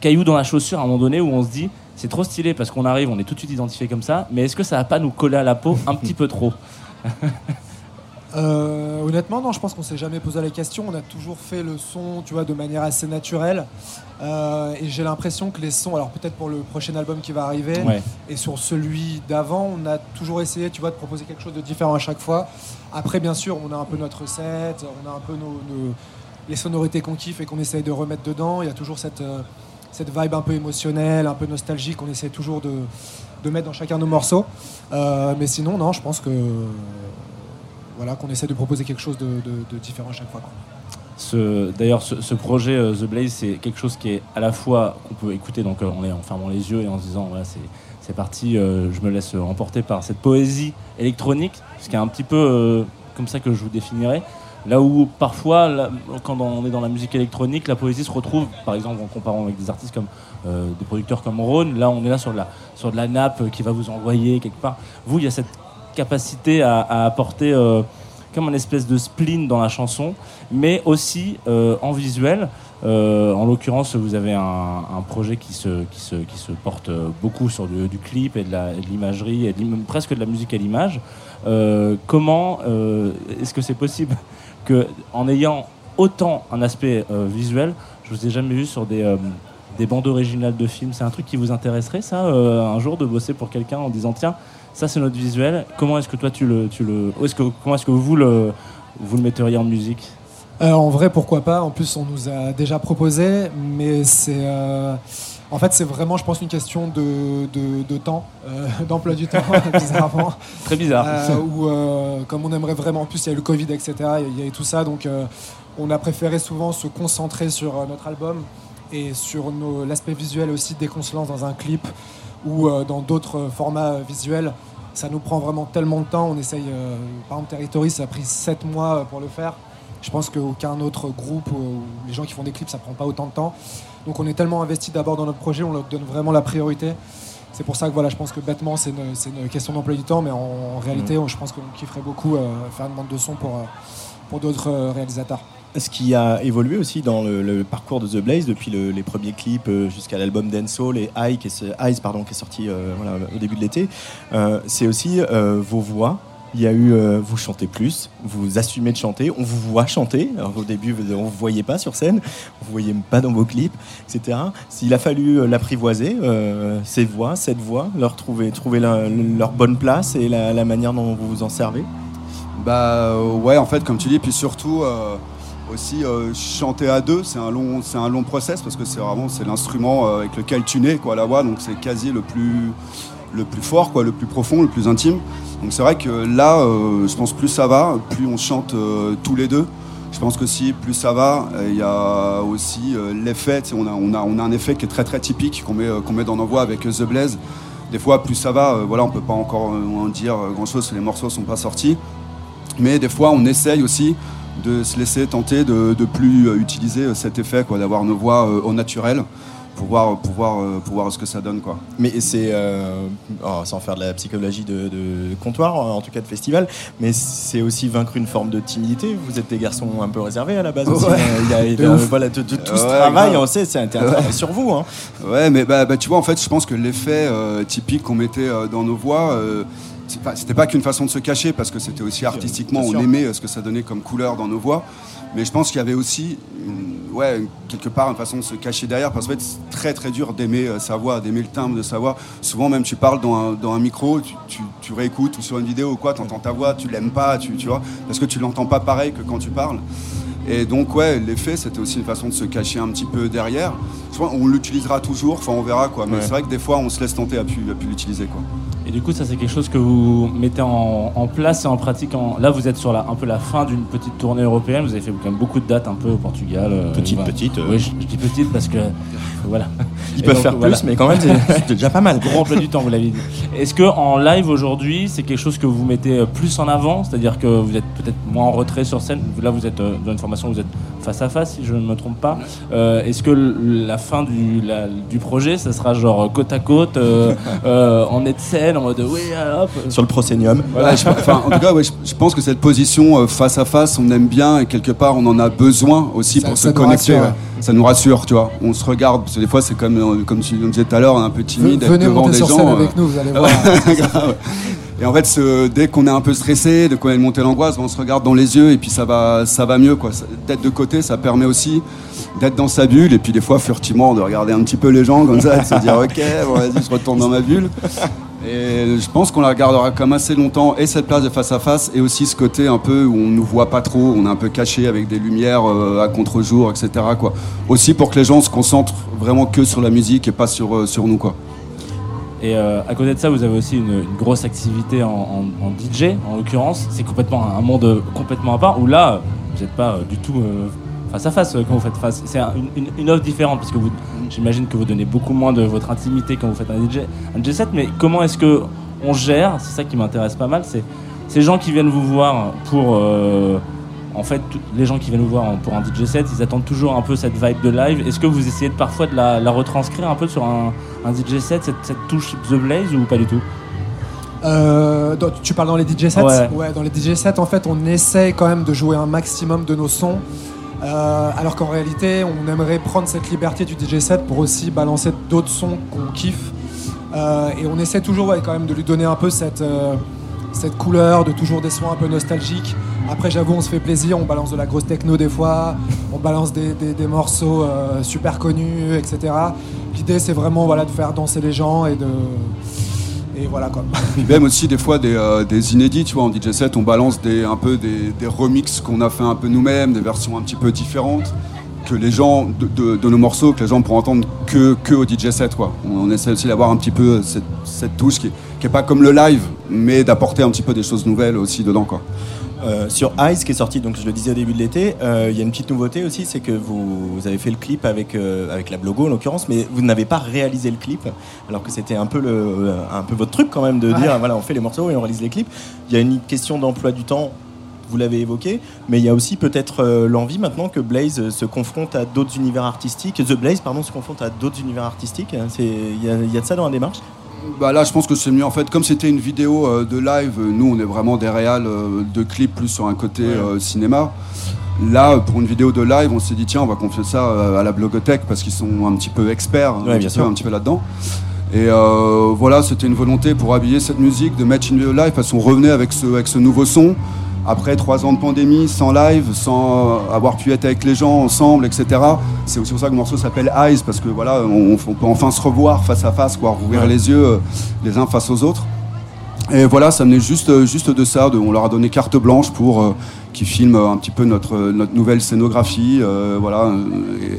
caillou dans la chaussure à un moment donné où on se dit c'est trop stylé parce qu'on arrive, on est tout de suite identifié comme ça, mais est-ce que ça va pas nous coller à la peau un petit peu trop? Euh, honnêtement, non, je pense qu'on s'est jamais posé la question. On a toujours fait le son, tu vois, de manière assez naturelle. Euh, et j'ai l'impression que les sons, alors peut-être pour le prochain album qui va arriver, Ouais. et sur celui d'avant, on a toujours essayé, tu vois, de proposer quelque chose de différent à chaque fois. Après, bien sûr, on a un peu notre recette, on a un peu nos, nos- les sonorités qu'on kiffe et qu'on essaye de remettre dedans. Il y a toujours cette, euh, cette vibe un peu émotionnelle, un peu nostalgique qu'on essaie toujours de, de mettre dans chacun de nos morceaux. Euh, mais sinon, non, je pense que voilà, qu'on essaie de proposer quelque chose de, de- de différent chaque fois. D'ailleurs, ce, projet euh, The Blaze, c'est quelque chose qui est à la fois qu'on peut écouter donc euh, est en fermant les yeux et en se disant voilà c'est parti, je me laisse emporter par cette poésie électronique, ce qui est un petit peu comme ça que je vous définirais. Là où parfois, quand on est dans la musique électronique, la poésie se retrouve, par exemple en comparant avec des artistes comme euh, des producteurs comme Rhône, là on est là sur de la, sur de la nappe qui va vous envoyer quelque part. Vous, il y a cette capacité à, apporter euh, comme un espèce de spleen dans la chanson, mais aussi euh, en visuel. En l'occurrence, vous avez un, projet qui se, qui, se, qui se porte beaucoup sur du, clip et de l'imagerie, et presque de la musique à l'image. Comment est-ce que c'est possible en ayant autant un aspect euh, visuel, je vous ai jamais vu sur des, euh, des bandes originales de films C'est un truc qui vous intéresserait, ça, euh, un jour, de bosser pour quelqu'un en disant tiens, ça c'est notre visuel. Comment est-ce que toi tu le, tu le, comment est-ce que vous le, vous le metteriez en musique? En vrai, pourquoi pas? En plus, on nous a déjà proposé, mais c'est. En fait, c'est vraiment, je pense, une question de, de- de temps, euh, d'emploi du temps, bizarrement. Très bizarre. Euh, euh, comme on aimerait vraiment, en plus, il y a eu le Covid, etc., il y a eu tout ça, donc on a préféré souvent se concentrer sur notre album et sur l'aspect visuel aussi dès qu'on se lance dans un clip ou dans d'autres formats visuels. Ça nous prend vraiment tellement de temps. On essaye, euh, par exemple, Territory, ça a pris 7 mois pour le faire. Je pense qu'aucun autre groupe ou les gens qui font des clips, ça prend pas autant de temps. Donc on est tellement investi d'abord dans notre projet, on leur donne vraiment la priorité. C'est pour ça que voilà, je pense que bêtement, c'est une, question d'emploi du temps, mais en, en réalité, je pense qu'on kifferait beaucoup euh, faire une bande de son pour, euh, pour d'autres euh, réalisateurs. Ce qui a évolué aussi dans le, le parcours de The Blaze depuis le- les premiers clips jusqu'à l'album Dancehall et Eyes qui est, Eyes, pardon, qui est sorti euh, voilà, au début de l'été, euh, c'est aussi vos voix. Il y a eu, euh, vous chantez plus, vous assumez de chanter, on vous voit chanter. Au début, on ne vous voyait pas sur scène, on vous voyait pas dans vos clips, etc. S'il a fallu euh, l'apprivoiser, euh, voix, cette voix, leur trouver, trouver leur bonne place et la, manière dont vous vous en servez? Bah euh, ouais, en fait, comme tu dis, puis surtout aussi chanter à deux, c'est un long, c'est process parce que c'est vraiment c'est l'instrument avec lequel tu nais quoi la voix, donc c'est quasi le plus le plus fort quoi, le plus profond, le plus intime. Donc c'est vrai que là, euh, je pense plus ça va, plus on chante euh, tous les deux. Je pense que si plus ça va, euh, il y a aussi l'effet. On a, on, a, on a un effet qui est très très typique qu'on met, dans nos voix avec The Blaze. Des fois, plus ça va, voilà, on peut pas encore en dire grand chose, les morceaux sont pas sortis. Mais des fois, on essaye aussi de se laisser tenter de, plus utiliser cet effet, d'avoir nos voix au naturel pour voir, pour voir, euh, pour voir ce que ça donne. Quoi. Mais c'est, euh, oh, sans faire de la psychologie de, de comptoir, en tout cas de festival, mais c'est aussi vaincre une forme de timidité. Vous êtes des garçons un peu réservés à la base. aussi. Ouais. Euh, il y a- il y a- voilà, tout ce travail, grave. on sait, c'est un, travail sur vous. Hein. Ouais, mais bah, bah, tu vois, en fait, je pense que l'effet euh, typique qu'on mettait euh, dans nos voix, euh, c'est pas- c'était pas qu'une façon de se cacher, parce que c'était aussi artistiquement, on aimait euh, ce que ça donnait comme couleur dans nos voix. Mais je pense qu'il y avait aussi, quelque part, une façon de se cacher derrière, parce fait, c'est très très dur d'aimer euh, sa voix, d'aimer le timbre de sa voix. Souvent, même, tu parles dans un, micro, tu, réécoutes, ou sur une vidéo ou quoi, tu entends ta voix, tu l'aimes pas, tu vois, parce que tu l'entends pas pareil que quand tu parles. Et donc, ouais, l'effet, c'était aussi une façon de se cacher un petit peu derrière. Je pense on l'utilisera toujours, enfin, on verra, quoi. Mais Ouais. c'est vrai que des fois, on se laisse tenter à pu, à pu l'utiliser, quoi. Et du coup, ça, c'est quelque chose que vous mettez en, en place et en pratique. en- Là, vous êtes sur la, un peu la fin d'une petite tournée européenne. Vous avez fait quand même beaucoup de dates un peu au Portugal. euh, Petite, petite, euh. Oui, je, je dis petite parce que. Voilà. Ils Et peuvent donc, faire voilà. plus, mais quand même, c'est déjà pas mal. Gros emploi du temps, vous l'avez dit. Est-ce que en live aujourd'hui, c'est quelque chose que vous mettez euh, plus en avant? C'est-à-dire que vous êtes peut-être moins en retrait sur scène? Là, vous êtes euh, dans une formation, où vous êtes face à face, si je ne me trompe pas. Euh, Est-ce que la fin du, la- du projet, ça sera genre côte à côte, euh, euh, en nez de scène, en mode oui, hop? Sur le proscenium. Voilà, je, enfin, en tout cas, ouais, je, je pense que cette position face à face, on aime bien et quelque part, on en a besoin aussi Ça- pour se connecter. ouais. Ça nous rassure, tu vois. On se regarde, parce que des fois, c'est comme, euh, comme tu le disais tout à l'heure, on est un peu timide Venez devant monter des sur gens. scène euh, avec nous, vous allez voir. Et en fait, ce- dès qu'on est un peu stressé, dès qu'on a monté l'angoisse, ben, on se regarde dans les yeux et puis ça va, ça va mieux. quoi. D'être de côté, ça permet aussi d'être dans sa bulle et puis des fois, furtivement, de regarder un petit peu les gens comme ça, et de se dire Ok, bon, vas-y, je retourne dans ma bulle. Et je pense qu'on la regardera comme assez longtemps, et cette place de face à face, et aussi ce côté un peu où on nous voit pas trop, on est un peu caché avec des lumières euh, à contre-jour, etc. Aussi pour que les gens se concentrent vraiment que sur la musique et pas sur, euh, sur nous. Quoi. Et euh, à côté de ça, vous avez aussi une, grosse activité en, DJ, en l'occurrence. C'est complètement un monde complètement à part, où là, vous n'êtes pas du tout face à face euh, quand vous faites face. C'est un- une, offre différente, parce que vous, j'imagine que vous donnez beaucoup moins de votre intimité quand vous faites un DJ, un DJ set. Mais comment est-ce que on gère C'est ça qui m'intéresse pas mal. C'est ces gens qui viennent vous voir pour euh, en fait, les gens qui viennent vous voir pour un DJ set, ils attendent toujours un peu cette vibe de live. Est-ce que vous essayez de parfois de la, la retranscrire un peu sur un, un DJ set, cette, cette touche The Blaze ou pas du tout? Euh, tu parles dans les DJ sets Ouais. dans les DJ sets, en fait, on essaie quand même de jouer un maximum de nos sons. Euh, alors qu'en réalité, on aimerait prendre cette liberté du DJ set pour aussi balancer d'autres sons qu'on kiffe. Euh, et on essaie toujours quand même de lui donner un peu cette, euh, cette couleur, de toujours des sons un peu nostalgiques. Après, j'avoue, on se fait plaisir, on balance de la grosse techno des fois, on balance des, morceaux super connus, etc. L'idée, c'est vraiment voilà, de faire danser les gens et de. Et voilà quoi. Même aussi des fois des, euh, inédits, tu vois, en DJ set, on balance des, un peu des, des remixes qu'on a fait un peu nous-mêmes, des versions un petit peu différentes, que les gens, de, nos morceaux, que les gens pourront entendre que, au DJ set, quoi. On, essaie aussi d'avoir un petit peu cette, touche qui qui est pas comme le live, mais d'apporter un petit peu des choses nouvelles aussi dedans, quoi. Euh, sur Ice qui est sorti, donc je le disais au début de l'été, euh, il y a une petite nouveauté aussi, c'est que vous, vous avez fait le clip avec, euh, avec la Blogo en l'occurrence, mais vous n'avez pas réalisé le clip, alors que c'était un peu, le, un peu votre truc quand même de Ouais. dire voilà on fait les morceaux et on réalise les clips. Il y a une question d'emploi du temps, vous l'avez évoqué, mais il y a aussi peut-être euh, l'envie maintenant que Blaze se confronte à d'autres univers artistiques, The Blaze pardon se confronte à d'autres univers artistiques. hein, Il y, y a de ça dans la démarche? Bah là, je pense que c'est mieux. En fait, comme c'était une vidéo euh, de live, euh, nous, on est vraiment des réals euh, de clips plus sur un côté euh, cinéma. Là, pour une vidéo de live, on s'est dit tiens, on va confier ça à la blogothèque parce qu'ils sont un petit peu experts, Ouais, un, bien petit sûr. peu, un petit peu là-dedans. Et voilà, c'était une volonté pour habiller cette musique, de mettre une vidéo live parce qu'on revenait avec ce, avec ce nouveau son. Après trois ans de pandémie, sans live, sans euh, avoir pu être avec les gens ensemble, etc. C'est aussi pour ça que le morceau s'appelle Eyes, parce que voilà, on, on peut enfin se revoir face à face, quoi, rouvrir Ouais. les yeux euh, les uns face aux autres. Et voilà, ça venait juste, euh, juste de ça. de- on leur a donné carte blanche pour euh, qu'ils filment un petit peu notre, notre nouvelle scénographie, euh, voilà,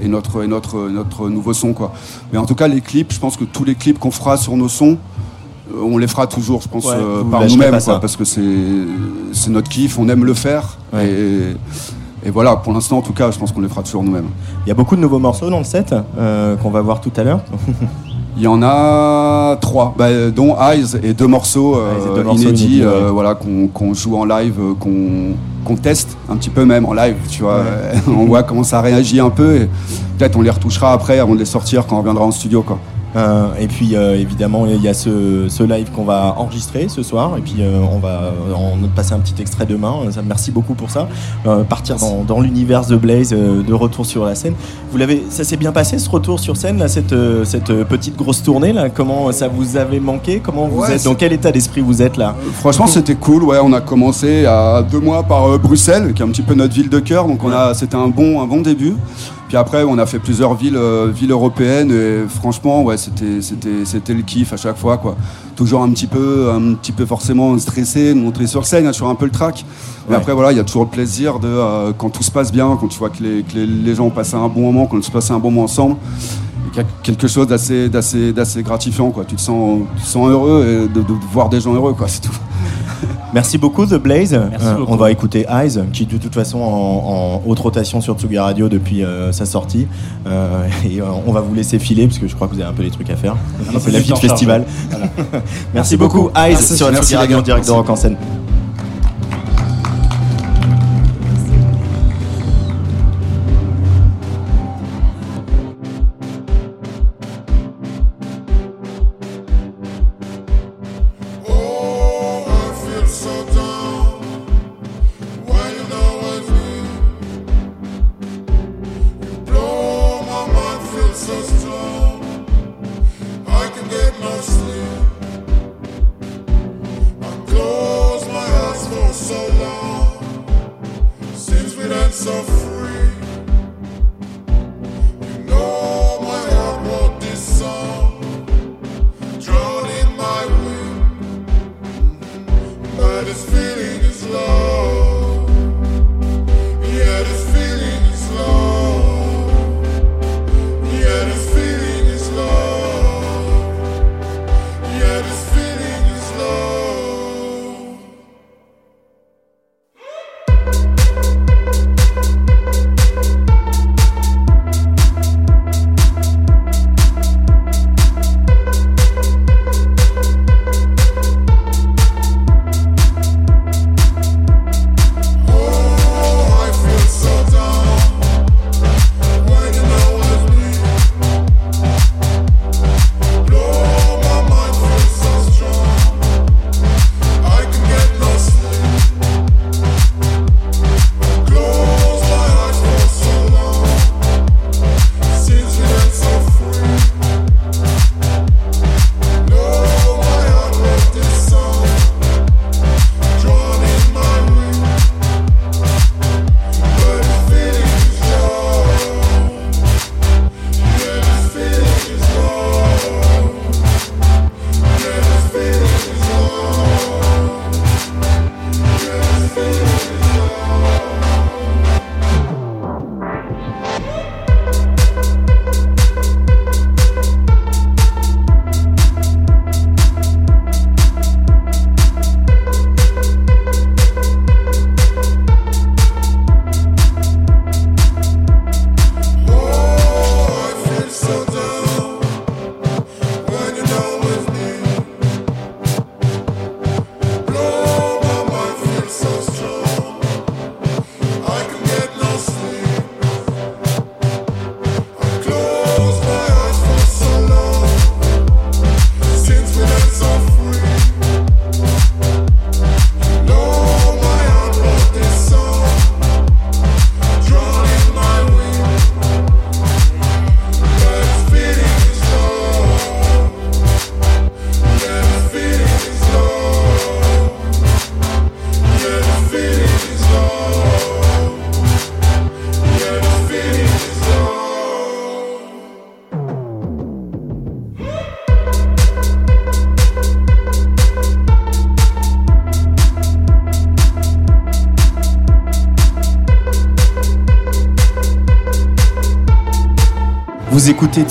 et, et notre, et notre, notre nouveau son, quoi. Mais en tout cas, les clips, je pense que tous les clips qu'on fera sur nos sons, on les fera toujours, je pense, Ouais, euh, par nous-mêmes, parce que c'est, notre kiff, on aime le faire. Ouais. Et, et voilà, pour l'instant, en tout cas, je pense qu'on les fera toujours nous-mêmes. Il y a beaucoup de nouveaux morceaux dans le set euh, qu'on va voir tout à l'heure. Il y en a trois, bah, dont Eyes et deux morceaux, euh, Eyes et deux morceaux inédits inédits, ouais. voilà, qu'on joue en live, qu'on qu'on teste un petit peu même en live. Tu vois, on voit comment ça réagit un peu et peut-être on les retouchera après avant de les sortir quand on reviendra en studio. Quoi. Euh, et puis euh, évidemment il y a ce, ce live qu'on va enregistrer ce soir et puis euh, on va en passer un petit extrait demain. Euh, merci beaucoup pour ça. Euh, partir dans, dans l'univers de Blaze, euh, de retour sur la scène. Vous l'avez, ça s'est bien passé ce retour sur scène là, cette, cette petite grosse tournée là? Comment ça vous avait manqué? Comment vous Ouais, êtes Dans quel état d'esprit vous êtes là? Franchement, c'était cool. Ouais, on a commencé à deux mois par Bruxelles, qui est un petit peu notre ville de cœur. Donc, on a, c'était un bon, un bon début. Puis après, on a fait plusieurs villes, euh, villes européennes. Et franchement, ouais, c'était, c'était, c'était le kiff à chaque fois, quoi. Toujours un petit peu, un petit peu forcément stressé, de montrer sur scène, a toujours un peu le trac. Mais Ouais. après, voilà, il y a toujours le plaisir de euh, quand tout se passe bien, quand tu vois que les, que les, les gens ont passé un bon moment, qu'on se passe un bon moment ensemble. Il y a quelque chose d'assez, d'assez, d'assez gratifiant, quoi. Tu te sens, tu te sens heureux et de, de voir des gens heureux, quoi. C'est tout. Merci beaucoup The Blaze. Euh, beaucoup. on va écouter Eyes, qui de toute façon en, en haute rotation sur Tsugi Radio depuis euh, sa sortie. Euh, et on va vous laisser filer parce que je crois que vous avez un peu des trucs à faire. non, C'est la du vie de temps festival. Merci, Merci beaucoup. Eyes sur Tsugi Radio en direct de. Rock en scène.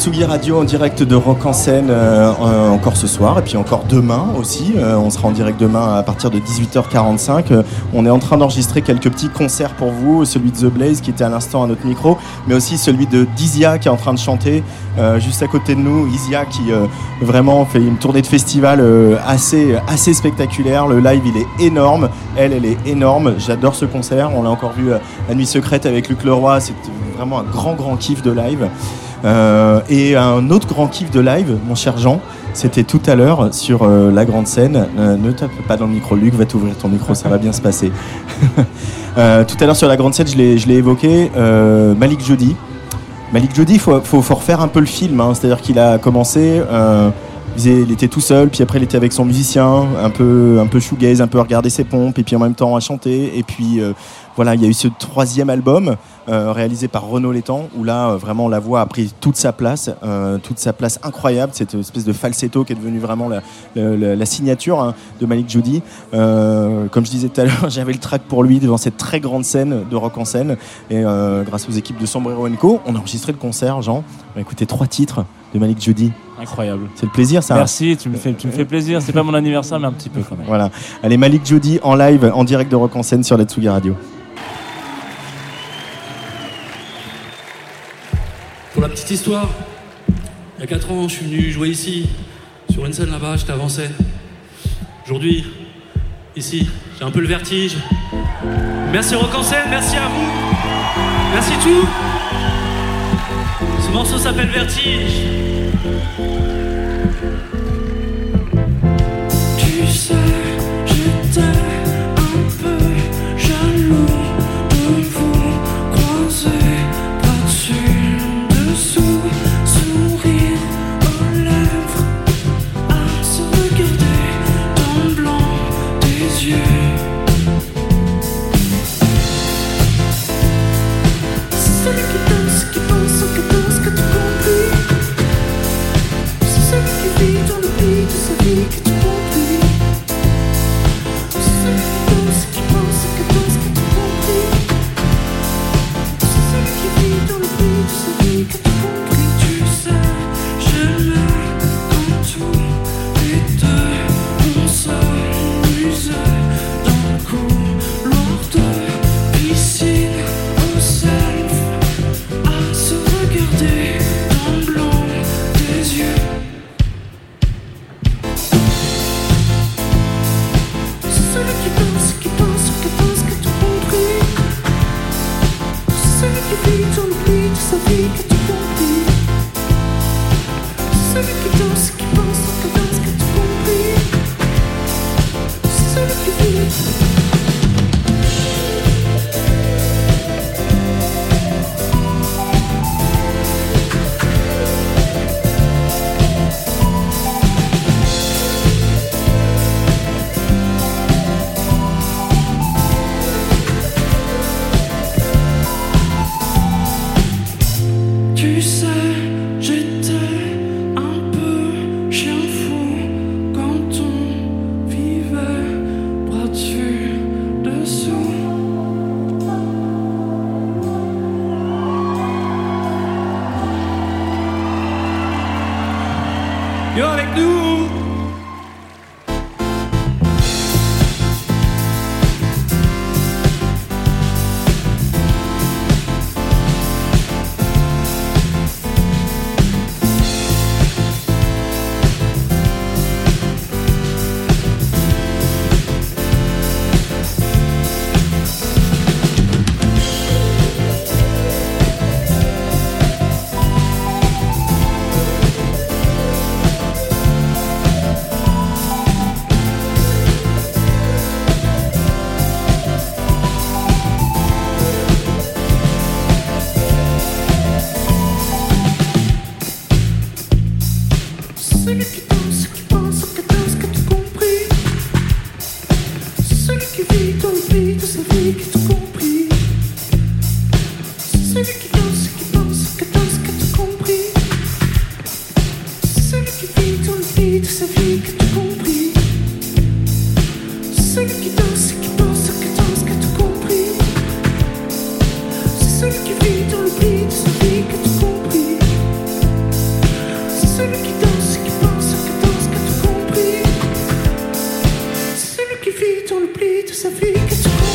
Tsugi Radio en direct de Rock en scène euh, encore ce soir et puis encore demain aussi. Euh, on sera en direct demain à partir de 18h45. Euh, on est en train d'enregistrer quelques petits concerts pour vous, celui de The Blaze qui était à l'instant à notre micro, mais aussi celui de Dizia qui est en train de chanter juste à côté de nous. Isia qui vraiment fait une tournée de festival assez, assez spectaculaire. Le live il est énorme, elle elle est énorme. J'adore ce concert. On l'a encore vu à la nuit secrète avec Luc Leroy. C'est vraiment un grand grand kiff de live. Euh, et un autre grand kiff de live, mon cher Jean, c'était tout à l'heure sur euh, la grande scène. Euh, ne tape pas dans le micro, Luc, va t'ouvrir ton micro, ça va bien se passer. Tout à l'heure sur la grande scène, je l'ai évoqué, Malik Jody. Malik Jody, il faut refaire un peu le film, hein. c'est-à-dire qu'il a commencé. Il était tout seul, puis après il était avec son musicien, un peu, un peu shoegaze, un peu à regarder ses pompes, et puis en même temps à chanter. Et puis euh, voilà, il y a eu ce troisième album euh, réalisé par Renaud Létang, où là euh, vraiment la voix a pris toute sa place, toute sa place incroyable, cette espèce de falsetto qui est devenu vraiment la, signature hein, de Malik. Euh, comme je disais tout à l'heure, j'avais le track pour lui devant cette très grande scène de rock en scène, et grâce aux équipes de Sombrero Co, on a enregistré le concert, Jean. On a écouté trois titres de Malik Jody. Incroyable. C'est le plaisir, ça. Merci, tu me fais, tu me fais plaisir. C'est pas mon anniversaire, mais un petit peu quand même. Voilà. Allez, Malik Jody en live, en direct de Rock en scène sur la Tsugi Radio. Pour la petite histoire, il y a 4 ans, je suis venu jouer ici, sur une scène là-bas, j'étais avancé. Aujourd'hui, ici, j'ai un peu le vertige. Merci Rock en scène, merci à vous. Merci tout. Ce morceau s'appelle Vertige. vit, on oublie tout ça vit.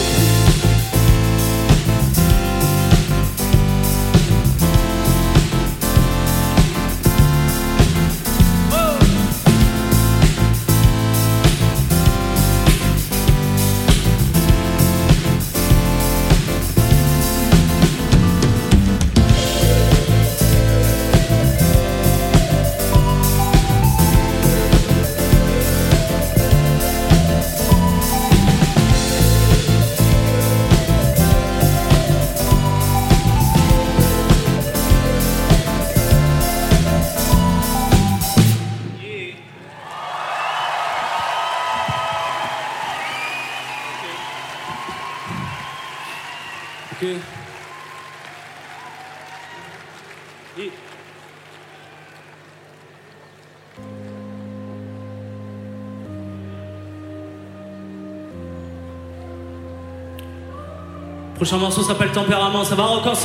prochain morceau s'appelle Tempérament, ça va rock en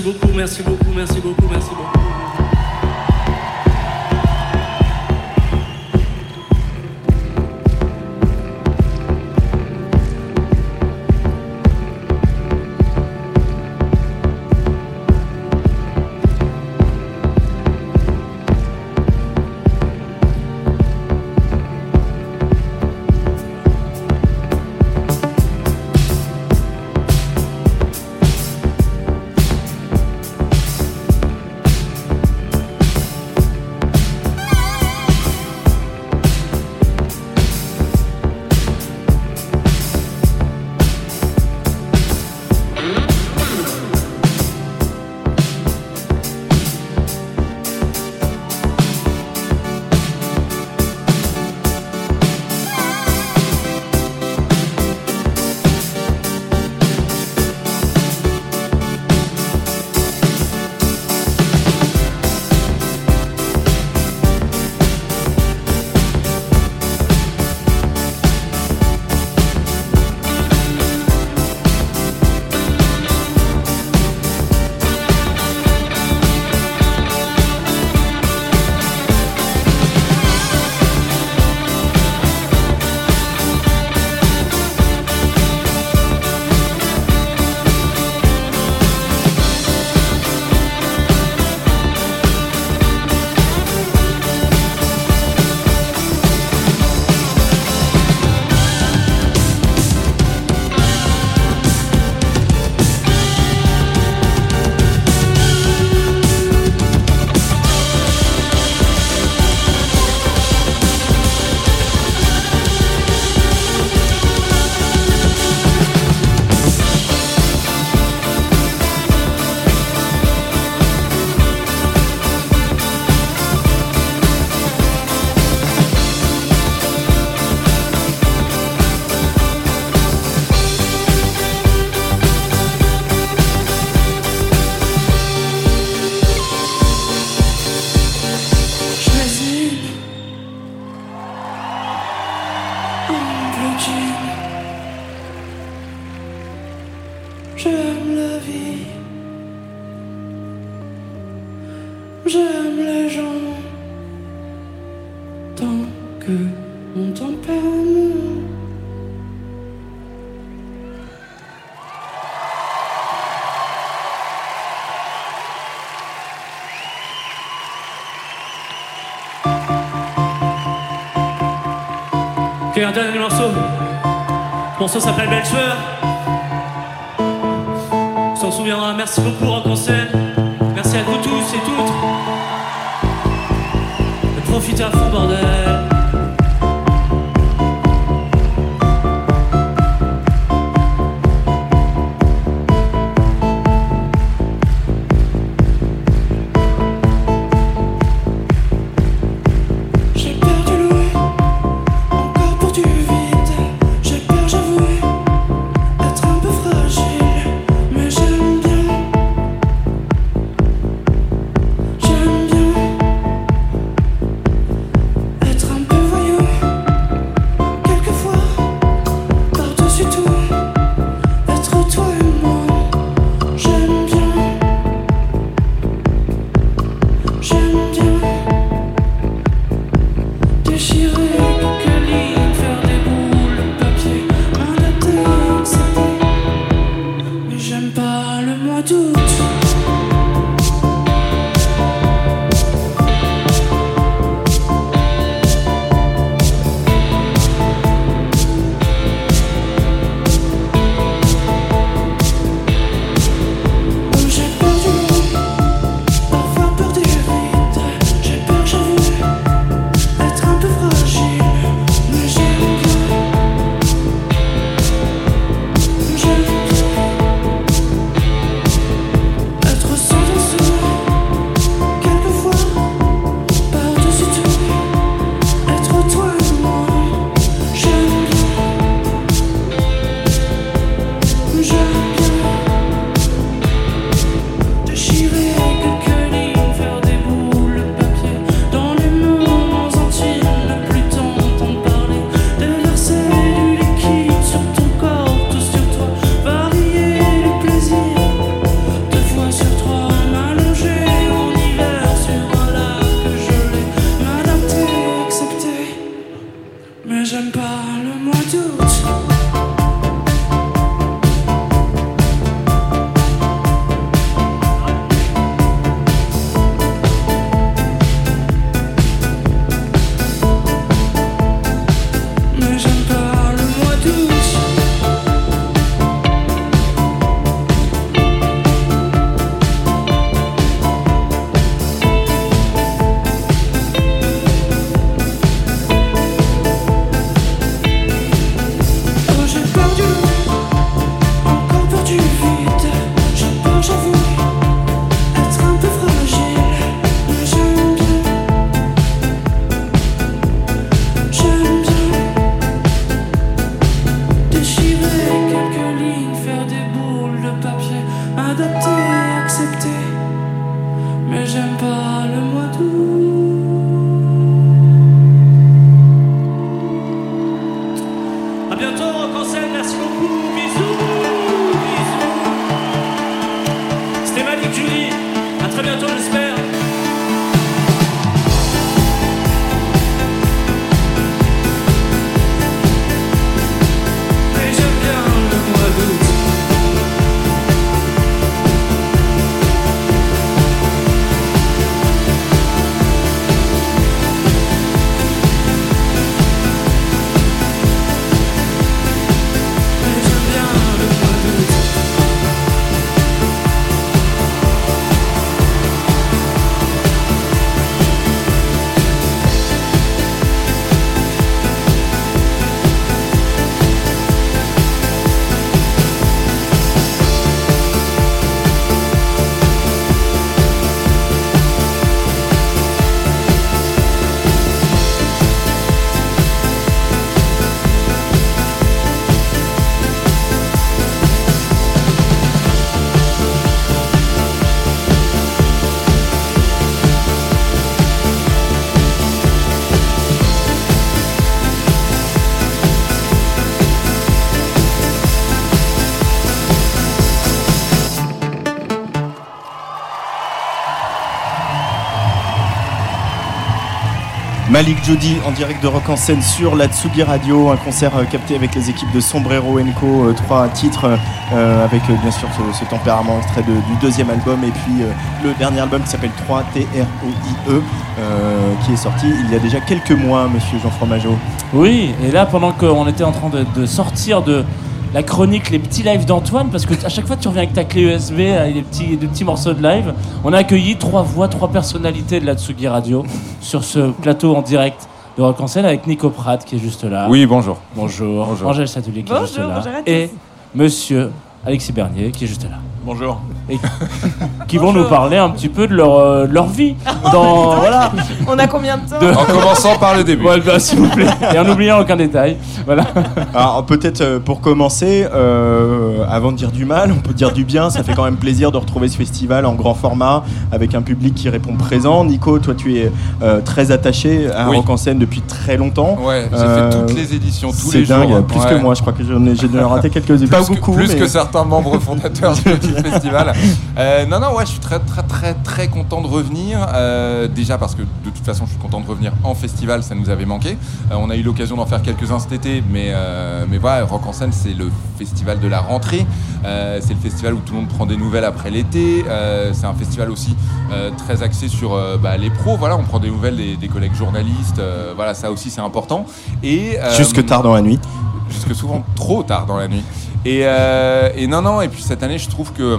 Merci beaucoup, merci beaucoup. Dernier morceau. Le morceau s'appelle Belle Sueur. On s'en souviendra. Merci beaucoup, Rock en scène. Merci à vous tous et toutes. Profitez à fond, bordel. Malik Jody en direct de Rock en scène sur la Tsugi Radio, un concert euh, capté avec les équipes de Sombrero Co, euh, trois titres euh, avec bien sûr ce, tempérament extrait du deuxième album et puis le dernier album qui s'appelle 3 T-R-O-I-E qui est sorti il y a déjà quelques mois, monsieur Jean Fromageau. Oui, et là, pendant qu'on était en train de, sortir de la chronique, les petits lives d'Antoine, parce que à chaque fois tu reviens avec ta clé USB, avec des petits, petits morceaux de live, on a accueilli trois voix, trois personnalités de la Tsugi Radio sur ce plateau en direct de Rock en scène avec Nico Pratt qui est juste là. Oui, bonjour. Bonjour. Bonjour. Angèle qui est juste Bonjour, là. bonjour à tous. Et monsieur Alexis Bernier qui est juste là. Bonjour. Et qui vont nous parler un petit peu de leur, euh, de leur vie. Oh, Dans, voilà. On a combien de temps De- En commençant par le début. Ouais, bah, S'il vous plaît. Et en n'oubliant aucun détail. Voilà. Alors peut-être euh, pour commencer, euh, avant de dire du mal, on peut dire du bien. Ça fait quand même plaisir de retrouver ce festival en grand format avec un public qui répond présent. Nico, toi tu es euh, très attaché à Oui. Rock en scène depuis très longtemps. Ouais, j'ai Euh, fait toutes les éditions, tous les jours. dingue, plus que moi. Je crois que j'ai rater quelques-unes. Pas que- beaucoup, plus mais- que certains membres fondateurs du petit festival. Euh, non, non, ouais, je suis très, très, très, très content de revenir. Euh, déjà parce que de toute façon, je suis content de revenir en festival, ça nous avait manqué. Euh, on a eu l'occasion d'en faire quelques-uns cet été, mais, euh, mais voilà, Rock en scène, c'est le festival de la rentrée. Euh, c'est le festival où tout le monde prend des nouvelles après l'été. Euh, c'est un festival aussi euh, très axé sur bah, les pros. Voilà, on prend des nouvelles des, des collègues journalistes. Voilà, ça aussi, c'est important. Et Jusque tard dans la nuit. jusque souvent trop tard dans la nuit. Et, et non, non, et puis cette année, je trouve que.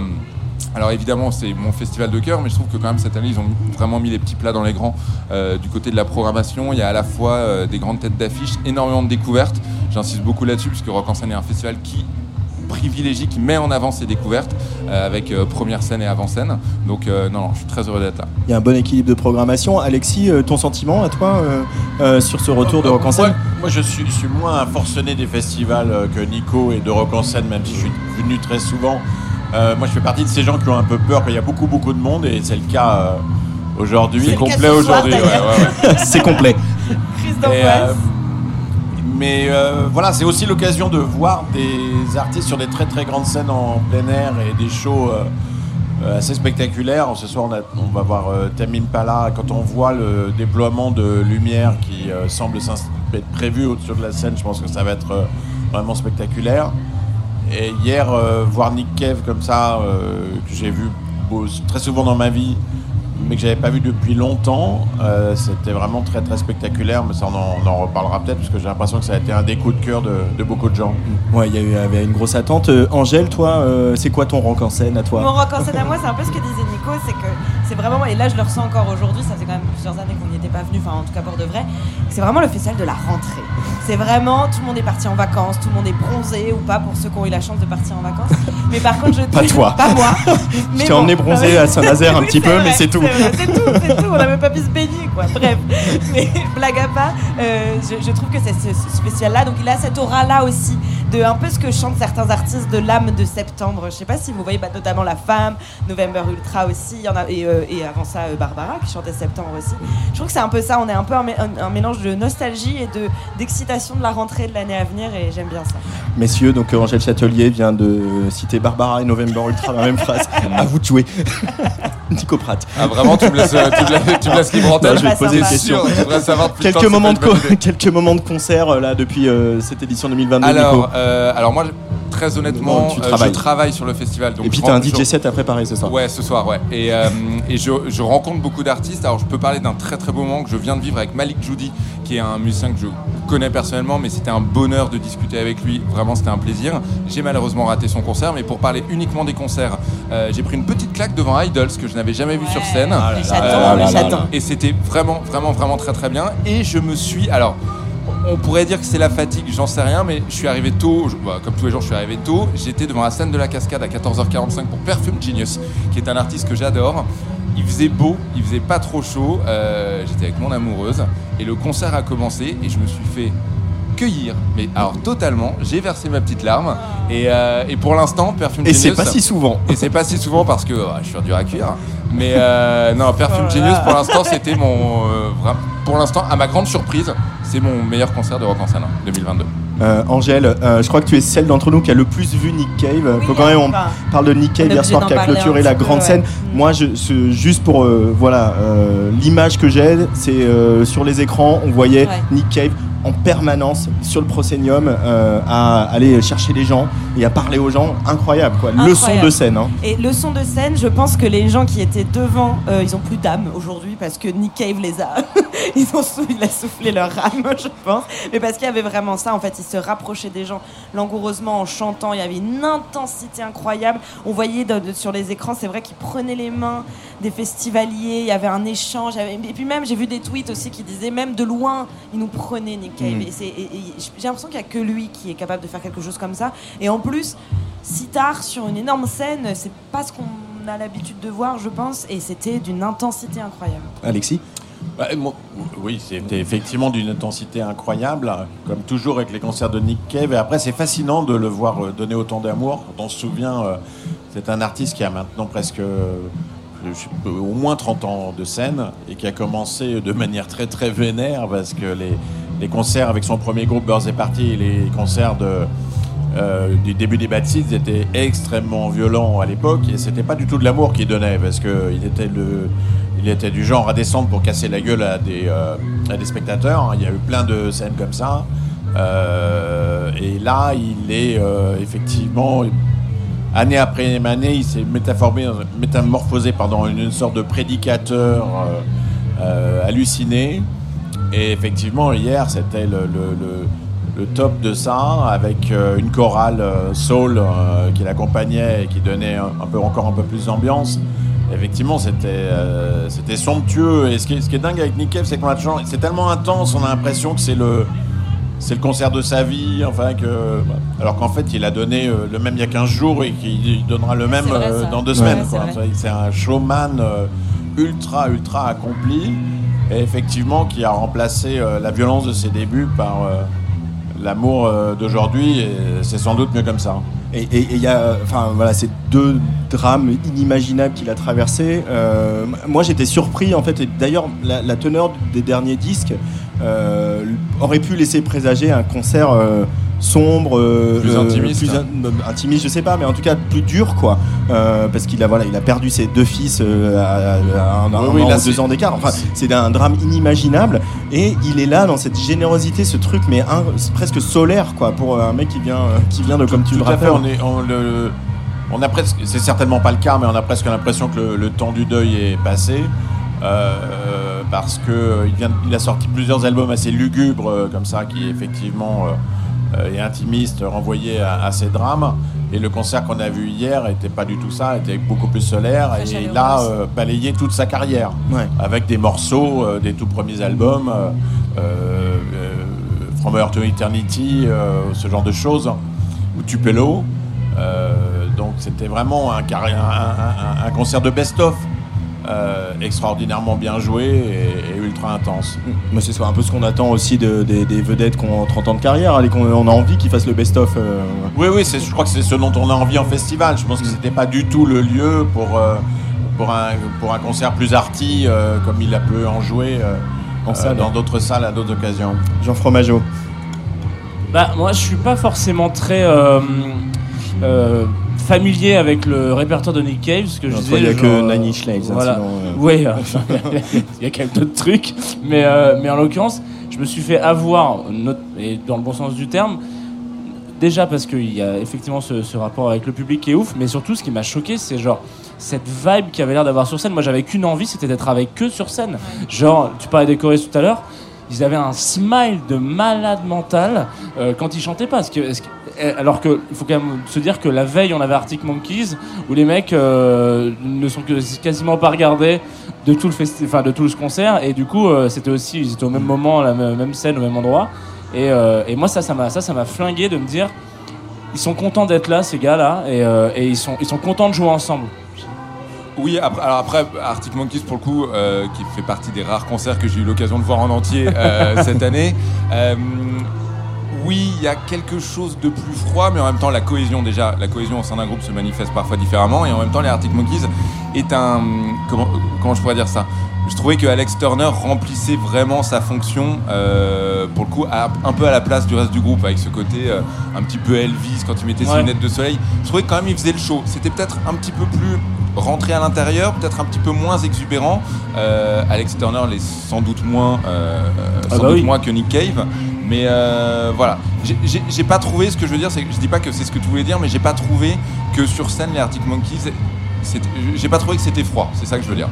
Alors évidemment, c'est mon festival de cœur, mais je trouve que quand même cette année, ils ont vraiment mis les petits plats dans les grands. Euh, du côté de la programmation, il y a à la fois euh, des grandes têtes d'affiche, énormément de découvertes. J'insiste beaucoup là-dessus, puisque Rock en scène est un festival qui privilégie, qui met en avant ses découvertes, euh, avec euh, première scène et avant-scène. Donc euh, non, non, je suis très heureux d'être là. Il y a un bon équilibre de programmation. Alexis, euh, ton sentiment à toi euh, euh, sur ce retour de Rock en scène? Moi, moi, je suis, je suis moins un forcené des festivals que Nico et de Rock en scène, même si je suis venu très souvent. Euh, moi, je fais partie de ces gens qui ont un peu peur quand il y a beaucoup, beaucoup de monde, et c'est le cas euh, aujourd'hui. C'est complet aujourd'hui. ouais, ouais, ouais. C'est complet. Crise Et, d'angoisse. euh, mais euh, voilà, c'est aussi l'occasion de voir des artistes sur des très très grandes scènes en plein air et des shows euh, euh, assez spectaculaires. Ce soir, on, va voir euh, Tame Impala. Quand on voit le déploiement de lumière qui semble être prévu au-dessus de la scène, je pense que ça va être vraiment spectaculaire. Et hier, voir Nick Cave comme ça, que j'ai vu très souvent dans ma vie, mais que j'avais pas vu depuis longtemps, euh, c'était vraiment très très spectaculaire. Mais ça, on en, on en reparlera peut-être, parce que j'ai l'impression que ça a été un des coups de cœur de, de beaucoup de gens. Ouais, il y a eu- il y avait une grosse attente. Euh, Angèle, toi, euh, c'est quoi ton rock en scène à toi? Mon rock en scène à moi, c'est un peu ce que disait Nico, c'est que c'est vraiment, et là je le ressens encore aujourd'hui, ça fait quand même plusieurs années qu'on n'y était pas venu, enfin en tout cas pour de vrai, c'est vraiment le festival de la rentrée. C'est vraiment, tout le monde est parti en vacances, tout le monde est bronzé ou pas pour ceux qui ont eu la chance de partir en vacances. Mais par contre, je Pas toi. Pas moi. Je t'ai bon, emmené ouais. à Saint-Nazaire un petit peu, vrai, mais c'est tout. C'est tout, c'est tout. On n'a même pas pu se baigner, quoi. Bref. Mais blague à part, euh, je, je trouve que c'est ce, ce spécial-là. Donc il a cette aura-là aussi de un peu ce que chantent certains artistes de l'âme de septembre. Je sais pas si vous voyez, bah, notamment La Femme, November Ultra aussi. Il y en a, et, euh, et avant ça, euh, Barbara qui chantait Septembre aussi. Je trouve que c'est un peu ça. On est un peu un, mé- un- un mélange de nostalgie et de d'excitation de la rentrée de l'année à venir. Et j'aime bien ça. Messieurs, donc euh, Angèle Châtelier vient de citer Barbara et November Ultra dans la même phrase. à vous de jouer. Nico Pratt. Ah, vraiment, tu me laisses, tu me laisses- tu me laisses libre antenne je vais te poser une question. Sûr, savoir temps Quelques que moments, de co- quelques moments de concert là depuis euh, cette édition 2022. Alors, Nico. Euh, alors moi, très honnêtement, Non, euh, je travaille sur le festival. Donc Et puis t'as un DJ set à préparer ce soir. Ouais, ce soir, ouais. Et, euh, et je, je rencontre beaucoup d'artistes. Alors, je peux parler d'un très très beau moment que je viens de vivre avec Malik Judy, qui est un musicien que je connais personnellement, mais c'était un bonheur de discuter avec lui. Vraiment, c'était un plaisir. J'ai malheureusement raté son concert, mais pour parler uniquement des concerts, euh, j'ai pris une petite claque devant Idols que je n'avais jamais vu sur scène. Les chatons, Euh, les chatons. Et c'était vraiment, vraiment, vraiment très très bien. Et je me suis. Alors. On pourrait dire que c'est la fatigue, j'en sais rien, mais je suis arrivé tôt, je- bah, comme tous les jours je suis arrivé tôt, j'étais devant la scène de la cascade à 14h45 pour Perfume Genius, qui est un artiste que j'adore. Il faisait beau, il faisait pas trop chaud, euh, j'étais avec mon amoureuse, et le concert a commencé, et je me suis fait cueillir, mais alors totalement, j'ai versé ma petite larme, et, euh, et pour l'instant, Perfume Et Genius... c'est pas si souvent. Et c'est pas si souvent parce que ouais, je suis dur à cuire. Mais euh, non, Perfume Genius pour l'instant c'était mon. Pour l'instant, à ma grande surprise, c'est mon meilleur concert de rock en scène hein, 2022. Euh, Angèle, euh, je crois que tu es celle d'entre nous qui a le plus vu Nick Cave. Faut quand même on parle de Nick Cave hier soir qui a clôturé la peu, grande ouais. scène. Moi, je, ce- juste pour euh, voilà euh, l'image que j'ai, c'est euh, sur les écrans, on voyait Ouais. Nick Cave en permanence sur le proscenium euh, à aller chercher les gens et à parler aux gens. Incroyable quoi. Leçon Incroyable. de scène. hein. Et leçon de scène, je pense que les gens qui étaient devant, euh, ils ont plus d'âme aujourd'hui parce que Nick Cave les a. ils ont sou- il a soufflé leur âme, je pense. Mais parce qu'il y avait vraiment ça, en fait, il se rapprochait des gens langoureusement en chantant. Il y avait une intensité incroyable. On voyait de- de- sur les écrans, c'est vrai qu'il prenait les mains des festivaliers. Il y avait un échange. Et puis même, j'ai vu des tweets aussi qui disaient même de loin, il nous prenait Nick Mm. Et- et j'ai l'impression qu'il n'y a que lui qui est capable de faire quelque chose comme ça. Et en plus, si tard sur une énorme scène, c'est pas ce qu'on a l'habitude de voir, je pense, et c'était d'une intensité incroyable. Alexis? Bah, moi, oui, c'était effectivement d'une intensité incroyable, comme toujours avec les concerts de Nick Cave. Et après, c'est fascinant de le voir euh, donner autant d'amour. Quand on se souvient, euh, c'est un artiste qui a maintenant presque euh, au moins 30 ans de scène et qui a commencé de manière très très vénère parce que les, les concerts avec son premier groupe Birds et Party et les concerts euh, du début des Bad Seeds étaient extrêmement violents à l'époque et c'était pas du tout de l'amour qu'il donnait parce qu'il était il était du genre à descendre pour casser la gueule à des, euh, à des spectateurs. Il y a eu plein de scènes comme ça. Euh, et là, il est effectivement, année après année, il s'est métamorphosé pardon, une sorte de prédicateur halluciné. Et effectivement, hier, c'était le, le- le- le top de ça, avec euh, une chorale euh, soul euh, qui l'accompagnait et qui donnait un, un peu, encore un peu plus d'ambiance. Effectivement, c'était c'était somptueux. Et ce qui, est, ce qui est dingue avec Nick Cave, c'est qu'on a toujours- c'est tellement intense, on a l'impression que c'est le c'est le concert de sa vie, enfin que alors qu'en fait il a donné le même il y a 15 jours et qu'il donnera le même vrai, dans deux Ouais, semaines. c'est un showman ultra ultra accompli et effectivement qui a remplacé euh, la violence de ses débuts par euh, l'amour euh, d'aujourd'hui c'est sans doute mieux comme ça. Et il y a, enfin voilà, ces deux drames inimaginables qu'il a traversés. Moi, j'étais surpris en fait. Et d'ailleurs, la, teneur des derniers disques aurait pu laisser présager un concert sombre, euh, Plus euh, intimiste. plus in- euh, intimiste, je sais pas, mais en tout cas plus dur, quoi. Euh, parce qu'il a voilà, il a perdu ses deux fils euh, à, à un, Oui, oui, an là, deux ans d'écart. Enfin, c'est un drame inimaginable. Et il est là dans cette générosité, ce truc, mais un- presque solaire, quoi, pour un mec qui vient, qui vient de comme tu Tout le à fait, rappelles. on est, on le, on a presque, c'est certainement pas le cas, mais on a presque l'impression que le, le temps du deuil est passé. euh, parce que il, vient, il a sorti plusieurs albums assez lugubres euh, comme ça, qui effectivement euh, est intimiste, renvoyé à, à ses drames. Et le concert qu'on a vu hier était pas du tout ça, était beaucoup plus solaire. Très et il a euh, balayé toute sa carrière Ouais. avec des morceaux euh, des tout premiers albums, euh, euh, From Earth to Eternity, euh, ce genre de choses, ou Tupelo. Euh, donc c'était vraiment un, carré- un- un- un- un concert de best-of. Euh, extraordinairement bien joué et, et ultra intense. Mais c'est un peu ce qu'on attend aussi de- des, des vedettes qui ont 30 ans de carrière, hein, et qu'on on a envie qu'ils fassent le best-of. euh, Oui, oui, je crois que c'est ce dont on a envie en festival. Je pense que c'était pas du tout le lieu pour, euh, pour, un, pour un concert plus arty euh, comme il a pu en jouer euh, En euh, salle. dans d'autres salles à d'autres occasions. Jean Fromageau. Bah, moi, je suis pas forcément très euh, euh, familier avec le répertoire de Nick Cave. Ce que je disais, il y a genre, que Nine Inch Nails, hein, voilà. euh. Oui, euh, il y a quand même d'autres trucs. Mais, euh, mais en l'occurrence, je me suis fait avoir, et dans le bon sens du terme, déjà parce qu'il y a effectivement ce, ce rapport avec le public qui est ouf, mais surtout, ce qui m'a choqué, c'est genre cette vibe qu'il avait l'air d'avoir sur scène. Moi, j'avais qu'une envie, c'était d'être avec eux sur scène. Genre, tu parlais des choristes tout à l'heure. Ils avaient un smile de malade mental euh, quand ils chantaient pas. Que, eh, alors que il faut quand même se dire que la veille, on avait Arctic Monkeys où les mecs euh, ne sont quasiment pas regardés de tout le de tout ce concert et du coup euh, c'était aussi ils étaient au même moment, la même scène, au même endroit. Et, moi ça, ça m'a ça, ça flingué de me dire ils sont contents d'être là ces gars-là et, et ils sont ils sont contents de jouer ensemble. Oui, après, alors après, Arctic Monkeys, pour le coup, euh, qui fait partie des rares concerts que j'ai eu l'occasion de voir en entier euh, cette année. Euh, oui, il y a quelque chose de plus froid, mais en même temps, la cohésion, déjà, la cohésion au sein d'un groupe se manifeste parfois différemment, et en même temps, les Arctic Monkeys est un. Comment, comment je pourrais dire ça? Je trouvais que Alex Turner remplissait vraiment sa fonction, euh, pour le coup, à- un peu à la place du reste du groupe, avec ce côté euh, un petit peu Elvis quand il mettait ses Ouais. lunettes de soleil. Je trouvais que quand même il faisait le show. C'était peut-être un petit peu plus rentré à l'intérieur, peut-être un petit peu moins exubérant. Euh, Alex Turner l'est sans doute moins, Ah sans bah doute oui. moins que Nick Cave. Mais euh, voilà, J'ai- pas trouvé, ce que je veux dire, je dis pas que c'est ce que tu voulais dire, mais j'ai pas trouvé que sur scène les Arctic Monkeys, j'ai pas trouvé que c'était froid, c'est ça que je veux dire.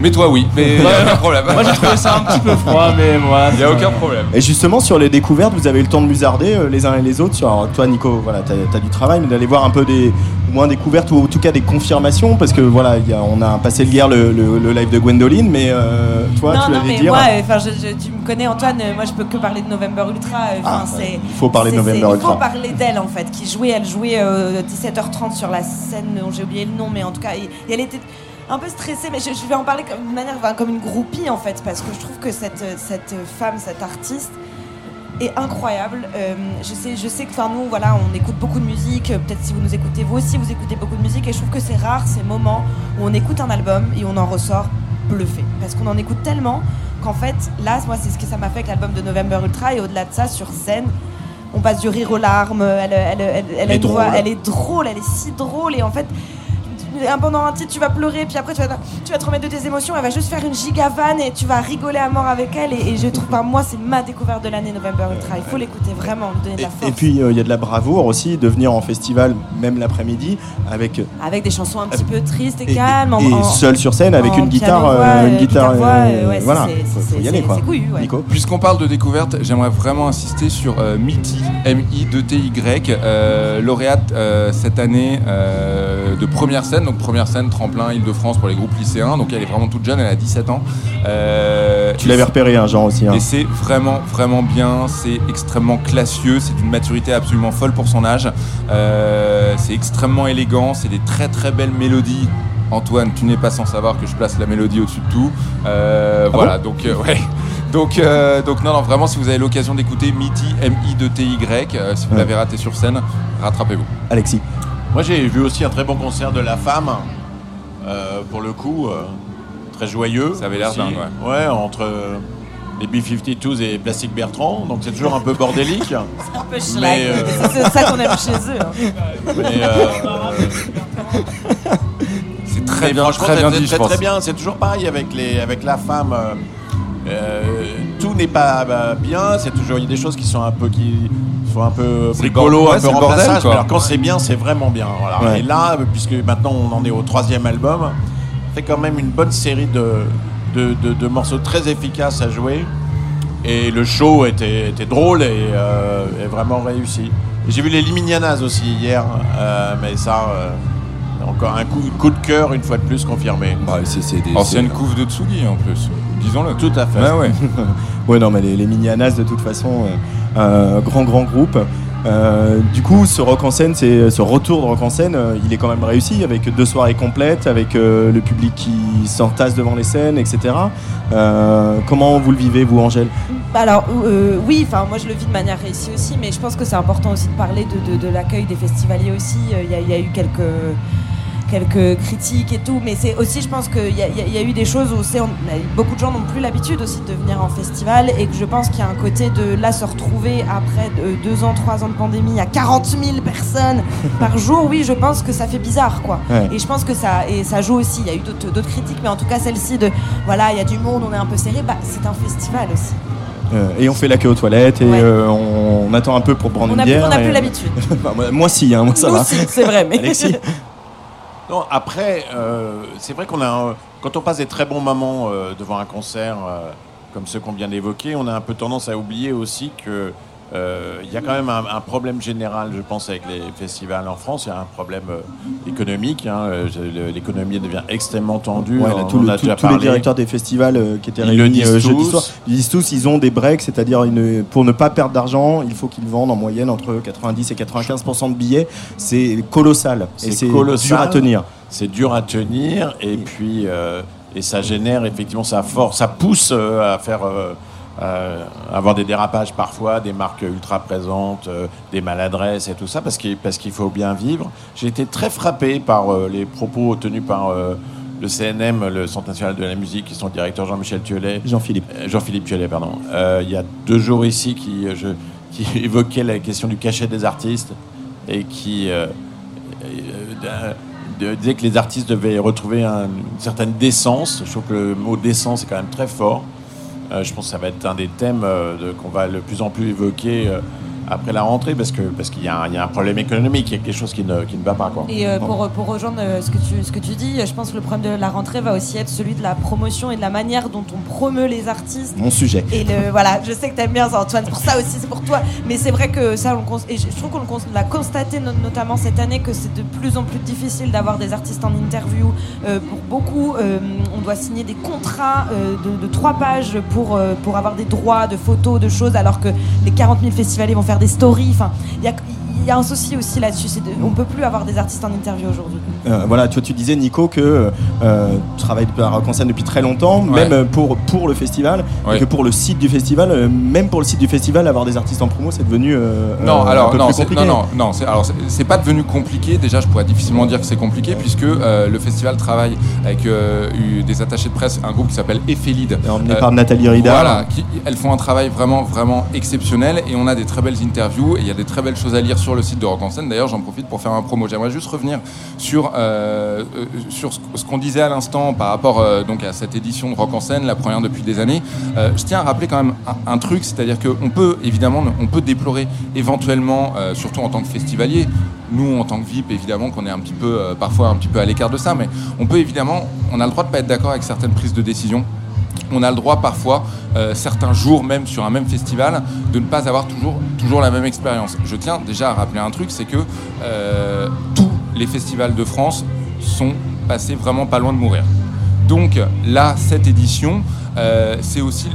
Mais toi oui, mais y a aucun problème. Moi, j'ai trouvé ça un petit peu froid, mais moi. Y a aucun problème. Et justement, sur les découvertes, vous avez eu le temps de musarder euh, les uns et les autres. Sur, alors, toi, Nico, voilà, t'as as du travail, mais d'aller voir un peu des, au moins découvertes ou en tout cas des confirmations, parce que voilà, il y a- on a passé le guerre le, le- le live de Gwendoline, mais euh, toi, non, tu non, mais dire. moi, enfin, je- je- tu me connais, Antoine. euh, Moi, je peux que parler de November Ultra. euh, Ah, ouais, il faut parler de November c'est- Il Ultra. faut parler d'elle en fait, qui jouait. Elle jouait euh, 17h30 sur la scène. dont J'ai oublié le nom, mais en tout cas, et, et elle était un peu stressée. Mais je, je vais en parler comme une manière, enfin, comme une groupie en fait, parce que je trouve que cette cette femme, cette artiste est incroyable. Euh, je sais, je sais que enfin nous voilà, on écoute beaucoup de musique. euh, Peut-être si vous nous écoutez, vous aussi vous écoutez beaucoup de musique. Et je trouve que c'est rare ces moments où on écoute un album et on en ressort bluffé, parce qu'on en écoute tellement qu'en fait là, moi c'est ce que ça m'a fait avec l'album de November Ultra. Et au-delà de ça, sur scène. On passe du rire aux larmes, elle, elle, elle, elle, a est drôle. elle est drôle, elle est si drôle et en fait pendant un titre tu vas pleurer puis après tu vas, tu vas te remettre de tes émotions elle va juste faire une giga vanne et tu vas rigoler à mort avec elle et, et je trouve pas moi c'est ma découverte de l'année November Ultra il faut l'écouter vraiment lui donner de la Et force puis, euh, il y a de la bravoure aussi de venir en festival, même l'après-midi, avec. avec des chansons un petit peu tristes et, Et, calmes en- et en- seul sur scène avec une guitare, euh, une euh, guitare, euh, euh, ouais, voilà, c'est- faut, faut y aller quoi. c'est couillu, ouais. Nico. Puisqu'on parle de découverte, j'aimerais vraiment insister sur euh, Mitty, M-I-2-T-Y, euh, lauréate euh, cette année euh, de première scène, donc première scène tremplin Île-de-France pour les groupes lycéens, donc elle est vraiment toute jeune, elle a 17 ans. Euh, Tu l'avais repéré, hein, Jean aussi. hein. Et c'est vraiment, vraiment bien. C'est extrêmement classieux. C'est une maturité absolument folle pour son âge. Euh, c'est extrêmement élégant. C'est des très, très belles mélodies. Antoine, tu n'es pas sans savoir que je place la mélodie au-dessus de tout. Euh, Ah voilà, bon? donc, ouais. Donc, euh, donc, non, non, vraiment, si vous avez l'occasion d'écouter Mitty, M-I-2-T-Y, euh, si vous Ouais. l'avez raté sur scène, rattrapez-vous. Alexis. Moi, j'ai vu aussi un très bon concert de La Femme, euh, pour le coup, euh, très joyeux. Ça avait l'air dingue, ouais. entre euh, les B-52s et Plastic Bertrand, donc c'est toujours un peu bordélique. c'est un peu. Mais, euh, c'est ça qu'on aime chez eux hein. Mais, euh, C'est très mais bien, franchement, très bien très, dit, je très, pense. très bien. C'est toujours pareil avec, les, avec la femme. euh, euh, tout n'est pas bah, bien. C'est toujours il y a des choses qui sont un peu qui un peu bricolo, un peu le bordel, Alors quand c'est bien, c'est vraiment bien. Voilà. Ouais. Et là, puisque maintenant on en est au troisième album, c'est quand même une bonne série de, de, de- de morceaux très efficaces à jouer. Et le show était, était drôle et, euh, et vraiment réussi. J'ai vu les Liminianas aussi hier, euh, mais ça, euh, encore un coup, coup de cœur une fois de plus confirmé. Bah, c'est- c'est des- Ancienne c'est- couve de Tsugi en plus, disons-le. Tout à fait. Ouais, ouais. Ouais, non, mais les, les Minianas, de toute façon, euh, grand, grand groupe. Euh, du coup, ce rock en scène, ce retour de rock en scène, euh, il est quand même réussi avec deux soirées complètes, avec euh, le public qui s'entasse devant les scènes, etc. Euh, comment vous le vivez, vous, Angèle? Alors euh, oui, enfin moi je le vis de manière réussie aussi, mais je pense que c'est important aussi de parler de, l'accueil des festivaliers aussi. Euh, il y a eu quelques quelques critiques et tout, mais c'est aussi je pense qu'il y, y a- il y a eu des choses où on- beaucoup de gens n'ont plus l'habitude aussi de venir en festival et que je pense qu'il y a un côté de là se retrouver après de- deux ans, trois ans de pandémie à 40 000 personnes par jour. Oui, je pense que ça fait bizarre quoi. Ouais. Et je pense que ça et ça joue aussi. Il y a eu d'autres critiques, mais en tout cas celle-ci de voilà il y a du monde, on est un peu serré. Bah c'est un festival aussi. Euh, Et on fait la queue aux toilettes et Ouais. euh, on, on attend un peu pour prendre On une a plus- bière. on a et- plus l'habitude. Bah, moi, si, hein, moi ça Nous va. aussi, c'est vrai, mais- Non, après, euh, c'est vrai qu'on a, quand on passe des très bons moments euh, devant un concert euh, comme ceux qu'on vient d'évoquer, on a un peu tendance à oublier aussi que il y a quand même un, un problème général, je pense, avec les festivals en France. Il y a un problème euh, économique. hein, euh, L'économie devient extrêmement tendue. Ouais, on là, tous a déjà les directeurs des festivals euh, qui étaient Ils réunis euh, jeudi soir, ils disent tous ils ont des breaks, c'est-à-dire pour ne pas perdre d'argent, il faut qu'ils vendent en moyenne entre 90 et 95 de billets. C'est colossal et c'est dur à tenir. C'est dur à tenir et puis euh, et ça génère effectivement ça force, ça pousse euh, à faire euh, euh, avoir des dérapages parfois, des marques ultra présentes, euh, des maladresses et tout ça parce qu'il parce qu'il faut bien vivre. J'ai été très frappé par euh, les propos tenus par le CNM, le Centre national de la musique, et son directeur Jean-Michel Thiolet. Jean-Philippe. Jean-Philippe Thiolet, pardon. Il y a deux jours ici qui, je, qui évoquait la question du cachet des artistes et qui disait que les artistes devaient retrouver un- une certaine décence. Je trouve que le mot décence est quand même très fort. Euh, je pense que ça va être un des thèmes euh, qu'on va de plus en plus évoquer euh, après la rentrée parce que parce qu'il y, a un- il y a un problème économique, il y a quelque chose qui ne, qui ne va pas. Quoi. Et euh, pour, pour rejoindre euh, ce que, tu, ce que tu dis, je pense que le problème de la rentrée va aussi être celui de la promotion et de la manière dont on promeut les artistes. Mon sujet. Et le, voilà, je sais que t'aimes bien ça, Antoine, pour ça aussi, c'est pour toi. Mais c'est vrai que ça, on et je trouve qu'on l'a constaté no- notamment cette année que c'est de plus en plus difficile d'avoir des artistes en interview. Euh, pour beaucoup, euh, on doit signer des contrats de, de trois pages pour, pour avoir des droits de photos, de choses, alors que les 40 000 festivaliers vont faire des stories. Enfin, il y a, y a un souci aussi là-dessus. On peut plus avoir des artistes en interview aujourd'hui. Euh, voilà, toi tu disais Nico que euh, tu travailles en scène depuis très longtemps, même euh, pour, pour le festival, Ouais. et que pour le site du festival, euh, même pour le site du festival, avoir des artistes en promo, c'est devenu Non, un alors peu non, plus compliqué. non, non, non, c'est alors c'est- c'est pas devenu compliqué. Déjà, je pourrais difficilement dire que c'est compliqué puisque le festival travaille avec des attachés de presse, un groupe qui s'appelle Ephelid, emmené par Nathalie Ridard. Voilà, qui, elles font un travail vraiment, vraiment exceptionnel et on a des très belles interviews et il y a des très belles choses à lire sur le site de Rock en scène. D'ailleurs, j'en profite pour faire un promo. J'aimerais juste revenir sur euh, euh, sur ce, qu'on disait à l'instant par rapport euh, donc à cette édition de Rock en scène, la première depuis des années. Je tiens à rappeler quand même un, truc, c'est-à-dire qu'on peut évidemment, on peut déplorer éventuellement, surtout en tant que festivalier, nous en tant que VIP évidemment qu'on est un petit peu parfois un petit peu à l'écart de ça, mais on peut évidemment, on a le droit de pas être d'accord avec certaines prises de décision. On a le droit parfois, certains jours même sur un même festival, de ne pas avoir toujours, la même expérience. Je tiens déjà à rappeler un truc, c'est que tous les festivals de France sont passés vraiment pas loin de mourir. Donc là, cette édition, euh, c'est aussi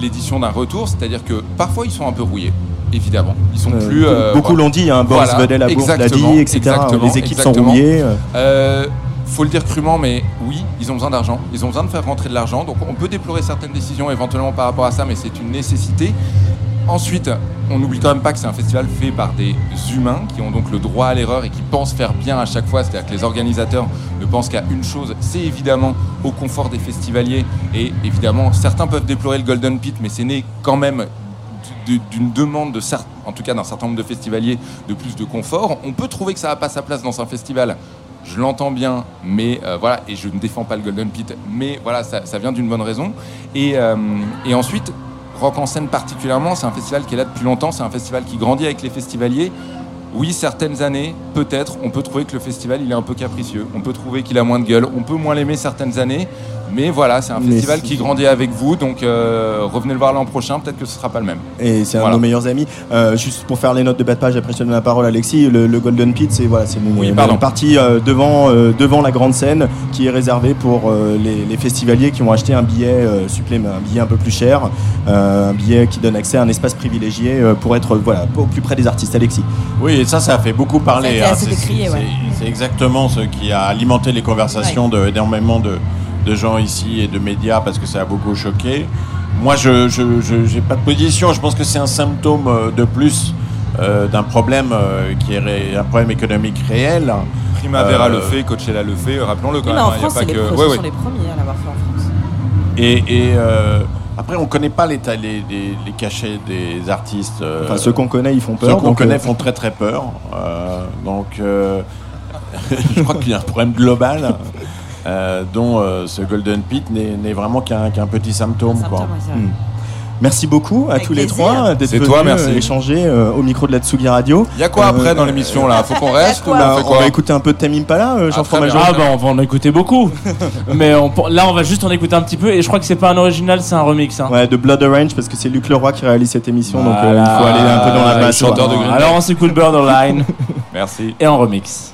l'édition d'un retour, c'est-à-dire que parfois ils sont un peu rouillés. Évidemment, ils sont Euh, plus. be- beaucoup l'ont dit, hein, Boris Vedel l'a dit, etc. Les équipes sont rouillées, euh. Euh, faut le dire crûment, mais oui, ils ont besoin d'argent. Ils ont besoin de faire rentrer de l'argent. Donc on peut déplorer certaines décisions éventuellement par rapport à ça, mais c'est une nécessité. Ensuite, on n'oublie quand même pas que c'est un festival fait par des humains qui ont donc le droit à l'erreur et qui pensent faire bien à chaque fois. C'est-à-dire que les organisateurs ne pensent qu'à une chose, c'est évidemment au confort des festivaliers. Et évidemment, certains peuvent déplorer le Golden Pit, mais c'est né quand même d'une demande de cer- en tout cas d'un certain nombre de festivaliers de plus de confort. On peut trouver que ça n'a pas sa place dans un festival. Je l'entends bien, mais euh, voilà, et je ne défends pas le Golden Pit, mais voilà, ça, vient d'une bonne raison. Et, euh, et ensuite, Rock en scène particulièrement, c'est un festival qui est là depuis longtemps, c'est un festival qui grandit avec les festivaliers. Oui, certaines années, peut-être, on peut trouver que le festival il est un peu capricieux. On peut trouver qu'il a moins de gueule. On peut moins l'aimer certaines années. Mais voilà, c'est un Mais festival qui grandit avec vous. Donc euh, revenez le voir l'an prochain. Peut-être que ce sera pas le même. Et c'est un Voilà. de nos meilleurs amis. Euh, juste pour faire les notes de bas de page, après je te donne la parole, Alexis. Le, le Golden Pit, c'est voilà, c'est une, une pardon. partie euh, devant, euh, devant la grande scène qui est réservée pour euh, les, les festivaliers qui ont acheté un billet euh, supplémentaire, un billet un peu plus cher, euh, un billet qui donne accès à un espace privilégié euh, pour être voilà, au plus près des artistes. Alexis. Oui, et ça, ça a fait beaucoup Ça a parler. été hein. assez C'est- décrié, c'est- ouais. C'est exactement ce qui a alimenté les conversations de d'énormément de, de gens ici et de médias parce que ça a beaucoup choqué. Moi, je n'ai pas de position. Je pense que c'est un symptôme euh, de plus euh, d'un problème euh, qui est ré- un problème économique réel. Primavera Euh, le fait, Coachella le fait. Rappelons-le quand Oui, mais même. en hein, y a France, pas c'est les, que- pro- ouais, ce ouais. sont les premiers à l'avoir fait en France. Et, et, euh, après, on connaît pas l'état, les, les, les cachets des artistes. euh, Enfin, ceux qu'on connaît, ils font peur, Ceux qu'on connaît euh, font très très peur. Euh, donc, euh, je crois qu'il y a un problème global. Euh, dont euh, ce Golden Pit n'est vraiment qu'un qu'un petit symptôme. quoi. Hmm. Merci beaucoup à Avec tous les plaisir. trois d'être venus toi, merci. euh, échanger euh, au micro de la Tsugi Radio. Il y a quoi après dans l'émission là? Faut qu'on reste ou Bah, on quoi? va écouter un peu de Tamim Pala, euh, Jean Ah Fromageau. bah on va en écouter beaucoup. Mais on- là on va juste en écouter un petit peu et je crois que c'est pas un original, c'est un remix. hein. Ouais, de Blood Orange parce que c'est Luc Leroy qui réalise cette émission, donc euh, il faut aller un peu dans la Ah, Day. Alors on s'écoute Borderline. Merci. Et en remix.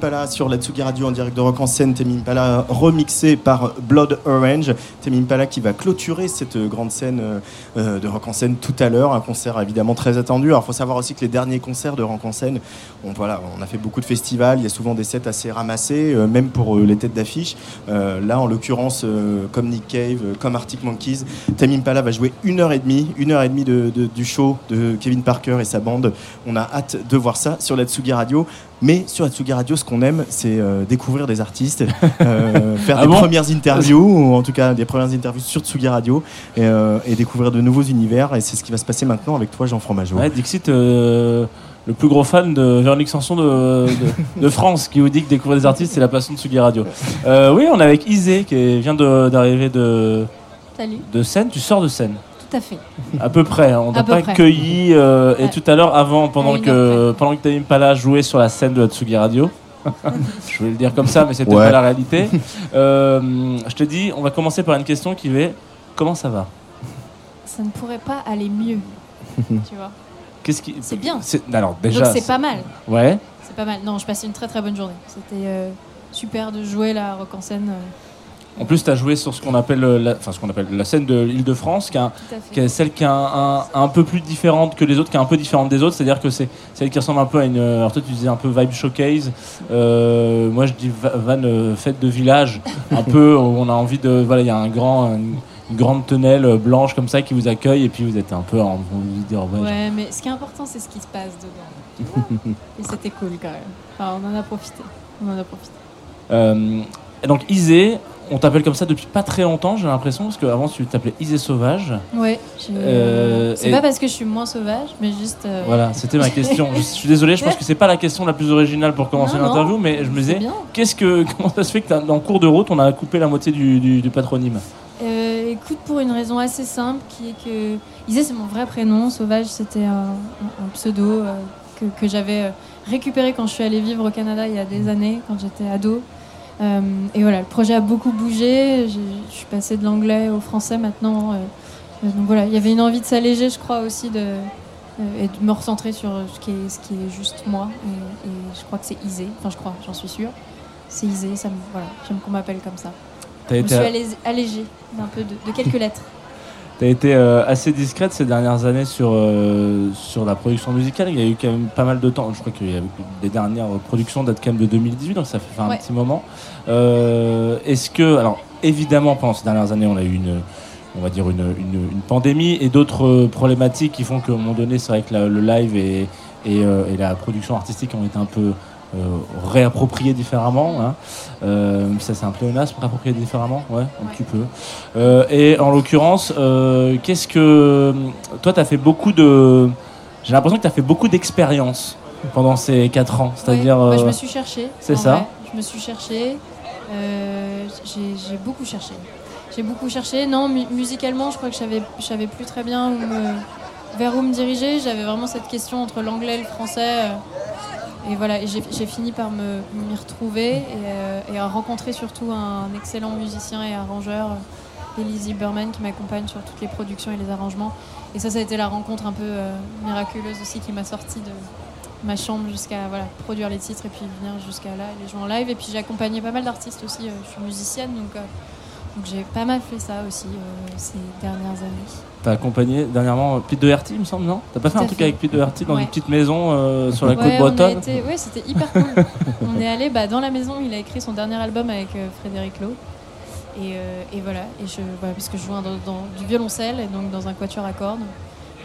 Impala sur la Tsugi Radio en direct de Rock en scène. Tame Impala remixé par Blood Orange. Tame Impala qui va clôturer cette grande scène euh, de Rock en scène tout à l'heure. Un concert évidemment très attendu. Alors il faut savoir aussi que les derniers concerts de Rock en scène, on, voilà, on a fait beaucoup de festivals. Il y a souvent des sets assez ramassés, euh, même pour euh, les têtes d'affiche. Là, en l'occurrence, comme Nick Cave, comme Arctic Monkeys, Tame Impala va jouer une heure et demie, une heure et demie de, de- du show de Kevin Parker et sa bande. On a hâte de voir ça sur la Tsugi Radio. Mais sur la Tsugi Radio, ce qu'on aime, c'est euh, découvrir des artistes, euh, faire Ah des bon premières interviews, ou en tout cas des premières interviews sur Tsugi Radio, et, euh, et découvrir de nouveaux univers. Et c'est ce qui va se passer maintenant avec toi, Jean Fromageau. Ouais, Dixit, euh, le plus gros fan de Véronique Sanson de, de, de France, qui vous dit que découvrir des artistes, c'est la passion de Sugi Radio. Euh, oui, on est avec Isée, qui vient de- d'arriver de, Salut. de Seine. Tu sors de Seine Tout à fait. À peu près, hein. on t'a pas près. cueilli. euh, Et tout à l'heure, avant, pendant que, pendant que Tamim Pala jouait sur la scène de la Tsugi Radio, je voulais le dire comme ça, mais c'était Ouais. pas la réalité. Euh, je te dis, on va commencer par une question qui est comment ça va? Ça ne pourrait pas aller mieux. tu vois. Qu'est-ce qui C'est bien. Alors déjà, Donc c'est pas mal. Ouais. C'est pas mal. Non, je passais une très très bonne journée. C'était euh, super de jouer la rock en scène. euh. En plus, tu as joué sur ce qu'on appelle, euh, la, enfin, ce qu'on appelle la scène de l'Île-de-France, qui, est qui celle qui est un, un- un peu plus différente que les autres, qui est un peu différente des autres. C'est-à-dire que c'est celle qui ressemble un peu à une. Alors, toi, tu disais un peu vibe showcase. Euh, moi, je dis va- van euh, fête de village. Un peu, où on a envie de. Voilà, il y a un grand. une, une grande tonnelle euh, blanche comme ça qui vous accueille et puis vous êtes un peu en envie de dire ouais, Ouais, mais ce qui est important, c'est ce qui se passe dedans. Et c'était cool quand même. Enfin, on en a profité. On en a profité. Euh, donc Isée, on t'appelle comme ça depuis pas très longtemps, j'ai l'impression, parce qu'avant tu t'appelais Isée Sauvage. Ouais. Euh, c'est et- pas parce que je suis moins sauvage, mais juste. euh, Voilà, c'était ma question. Je suis désolé, je pense que c'est pas la question la plus originale pour commencer l'interview, mais je me disais, qu'est-ce que, comment ça se fait que le cours de route, on a coupé la moitié du, du- du patronyme? Euh, écoute, pour une raison assez simple, qui est que Isée, c'est mon vrai prénom. Sauvage, c'était un, pseudo euh, que, que j'avais récupéré quand je suis allée vivre au Canada il y a des années, quand j'étais ado. Euh, et voilà, le projet a beaucoup bougé. Je suis passée de l'anglais au français maintenant. euh, euh, donc voilà, il y avait une envie de s'alléger, je crois aussi, de, et de me recentrer sur ce qui est, ce qui est juste moi. Et, et je crois que c'est Isée. Enfin, je crois, j'en suis sûre. C'est Isée. Ça me, voilà, j'aime qu'on m'appelle comme ça. Je me été suis allégée d'un peu de, de quelques lettres. Tu as été euh, assez discrète ces dernières années sur, euh, sur la production musicale. Il y a eu quand même pas mal de temps. Je crois que les dernières productions datent quand même de 2018, donc ça fait un Ouais. petit moment. Euh, Est-ce que, alors évidemment, pendant ces dernières années, on a eu une, on va dire une, une- une pandémie et d'autres euh, problématiques qui font qu'à un moment donné, c'est vrai que la- le live et, et, euh, et la production artistique ont été un peu euh, réappropriées différemment. hein. Euh, ça, c'est un pléonasme, réapproprié différemment? Ouais, un petit peu. Euh, et en l'occurrence, euh, qu'est-ce que. Toi, tu as fait beaucoup de. J'ai l'impression que tu as fait beaucoup d'expériences pendant ces 4 ans. C'est-à-dire. Bah, je me suis cherchée. C'est ça? vrai. Je me suis cherchée. J'ai beaucoup cherché. J'ai beaucoup cherché. Non, mu- musicalement, je crois que je savais, je savais plus très bien où me- vers où me diriger. J'avais vraiment cette question entre l'anglais et le français. Et voilà, j'ai fini par m'y retrouver et, euh, et à rencontrer surtout un excellent musicien et arrangeur, euh, Elise Berman, qui m'accompagne sur toutes les productions et les arrangements. Et ça, ça a été la rencontre un peu euh, miraculeuse aussi qui m'a sorti de ma chambre jusqu'à voilà, produire les titres et puis venir jusqu'à là et les jouer en live. Et puis j'ai accompagné pas mal d'artistes aussi. je suis musicienne, donc, donc j'ai pas mal fait ça aussi ces dernières années. T'as accompagné dernièrement Pete Doherty, il me semble, non T'as pas fait un truc fait. avec Pete Doherty dans Ouais. une petite maison euh, sur la Ouais, côte bretonne été- ouais, c'était hyper cool. on est allé bah, dans la maison, il a écrit son dernier album avec euh, Frédéric Lowe. Et, euh, et voilà, et je, voilà, puisque je joue dans, dans du violoncelle et donc dans un quatuor à cordes.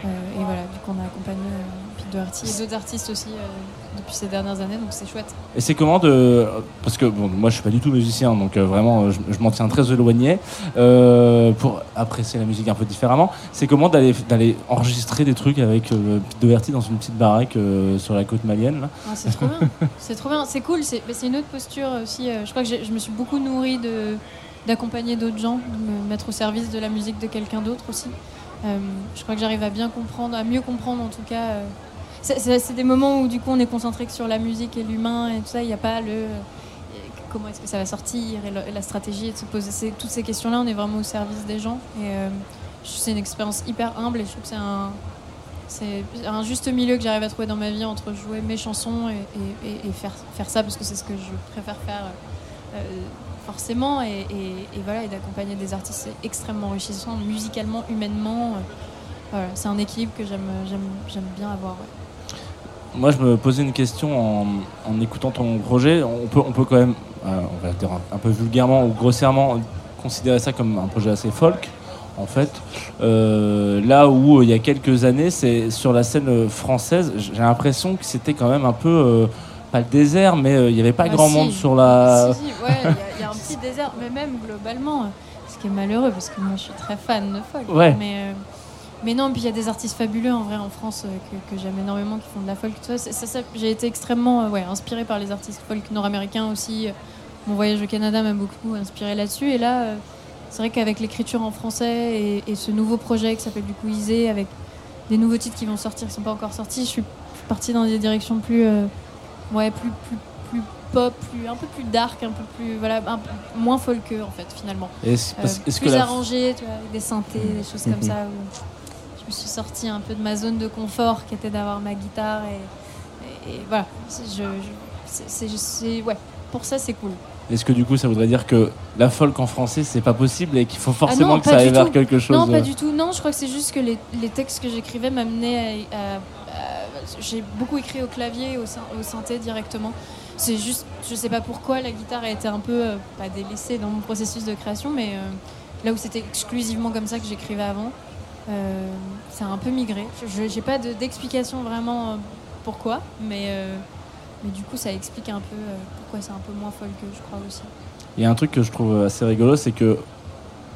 Et voilà, du coup on a accompagné Doherty et d'autres artistes aussi euh, depuis ces dernières années, donc c'est chouette. Et c'est comment de. Parce que bon, moi je suis pas du tout musicien, donc euh, vraiment je, je m'en tiens très éloigné euh, pour apprécier la musique un peu différemment. C'est comment d'aller d'aller enregistrer des trucs avec euh, Pete Doherty dans une petite baraque euh, sur la côte malienne là? Ah, c'est trop bien. C'est trop bien. C'est cool. C'est mais c'est une autre posture aussi. euh, Je crois que j'ai- je me suis beaucoup nourrie de d'accompagner d'autres gens, de me mettre au service de la musique de quelqu'un d'autre aussi. Euh, je crois que j'arrive à bien comprendre, à mieux comprendre en tout cas. euh, c'est- des moments où du coup on est concentré sur la musique et l'humain et tout ça. Il n'y a pas le comment est-ce que ça va sortir et, la stratégie de se poser toutes ces questions-là. On est vraiment au service des gens et euh, c'est une expérience hyper humble et je trouve que c'est un juste milieu que j'arrive à trouver dans ma vie entre jouer mes chansons et, faire, faire ça parce que c'est ce que je préfère faire euh, forcément. Et, voilà, et d'accompagner des artistes, c'est extrêmement enrichissant, musicalement, humainement. c'est un équilibre que j'aime, bien avoir. Moi, je me posais une question en, en écoutant ton projet. On peut, on peut quand même, euh, on va dire un, un peu vulgairement ou grossièrement, considérer ça comme un projet assez folk. En fait, Euh, là où euh, il y a quelques années, c'est sur la scène française, j'ai l'impression que c'était quand même un peu euh, pas le désert, mais il n'y avait pas Ah, grand si. monde sur la. Si, si, ouais, il y a- il y, a un petit désert, mais même globalement, ce qui est malheureux parce que moi je suis très fan de folk. Ouais. Mais, mais non, puis il y a des artistes fabuleux en vrai en France euh, que, que j'aime énormément qui font de la folk. Ça, ça- J'ai été extrêmement euh, ouais, inspirée par les artistes folk nord-américains aussi. Mon voyage au Canada m'a beaucoup inspiré là-dessus. Et là, euh, c'est vrai qu'avec l'écriture en français et, et ce nouveau projet qui s'appelle du coup Isée, avec des nouveaux titres qui vont sortir, qui sont pas encore sortis, je suis partie dans des directions plus, euh, ouais, plus, plus, plus pop, plus, un peu plus dark, un peu plus, voilà, un peu moins folkeux en fait finalement. Euh, est-ce- parce- est-ce que plus la- arrangé, tu vois, avec des synthés, des choses comme Mhm. ça. Où je me suis sortie un peu de ma zone de confort qui était d'avoir ma guitare et, et- et voilà. C'est- Je, je- c'est- c'est- c'est- ouais, pour ça c'est cool. Est-ce que du coup, ça voudrait dire que la folk en français, c'est pas possible et qu'il faut forcément Ah non, que ça aille vers quelque chose Non, pas du tout. Non, je crois que c'est juste que les, les textes que j'écrivais m'amenaient à. à- à- J'ai beaucoup écrit au clavier et au, au synthé directement. C'est juste, je sais pas pourquoi la guitare a été un peu, euh, pas délaissée dans mon processus de création, mais euh, là où c'était exclusivement comme ça que j'écrivais avant, euh, ça a un peu migré. Je J'ai pas de- d'explication vraiment euh, pourquoi, mais, euh, mais du coup ça explique un peu euh, pourquoi c'est un peu moins folk, je crois aussi. Il y a un truc que je trouve assez rigolo, c'est que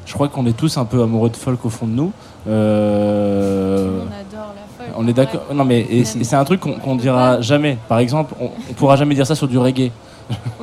je crois qu'on est tous un peu amoureux de folk au fond de nous. Euh, On adore la folk. on est d'accord. Non, mais c'est c'est un truc qu'on qu'on dira jamais. Par exemple, on, on pourra jamais dire ça sur du reggae.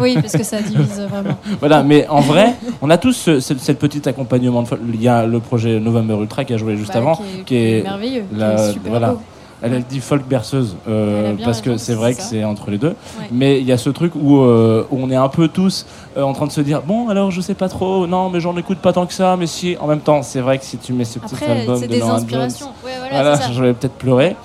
Oui, parce que ça divise vraiment. voilà, mais en vrai, on a tous ce, ce- cette petit accompagnement de folk. Il y a le projet November Ultra qui a joué juste Bah, avant, qui est- qui est merveilleux, qui est super voilà. beau. Elle, elle dit folk berceuse euh, parce que c'est vrai que c'est entre les deux. Ouais. Mais il y a ce truc où, euh, où on est un peu tous euh, en train de se dire bon alors je sais pas trop, non mais j'en écoute pas tant que ça, mais si en même temps c'est vrai que si tu mets ce petit Après, album de des Norah inspirations. Jones, Ouais, voilà, c'est ça. je vais peut-être pleurer.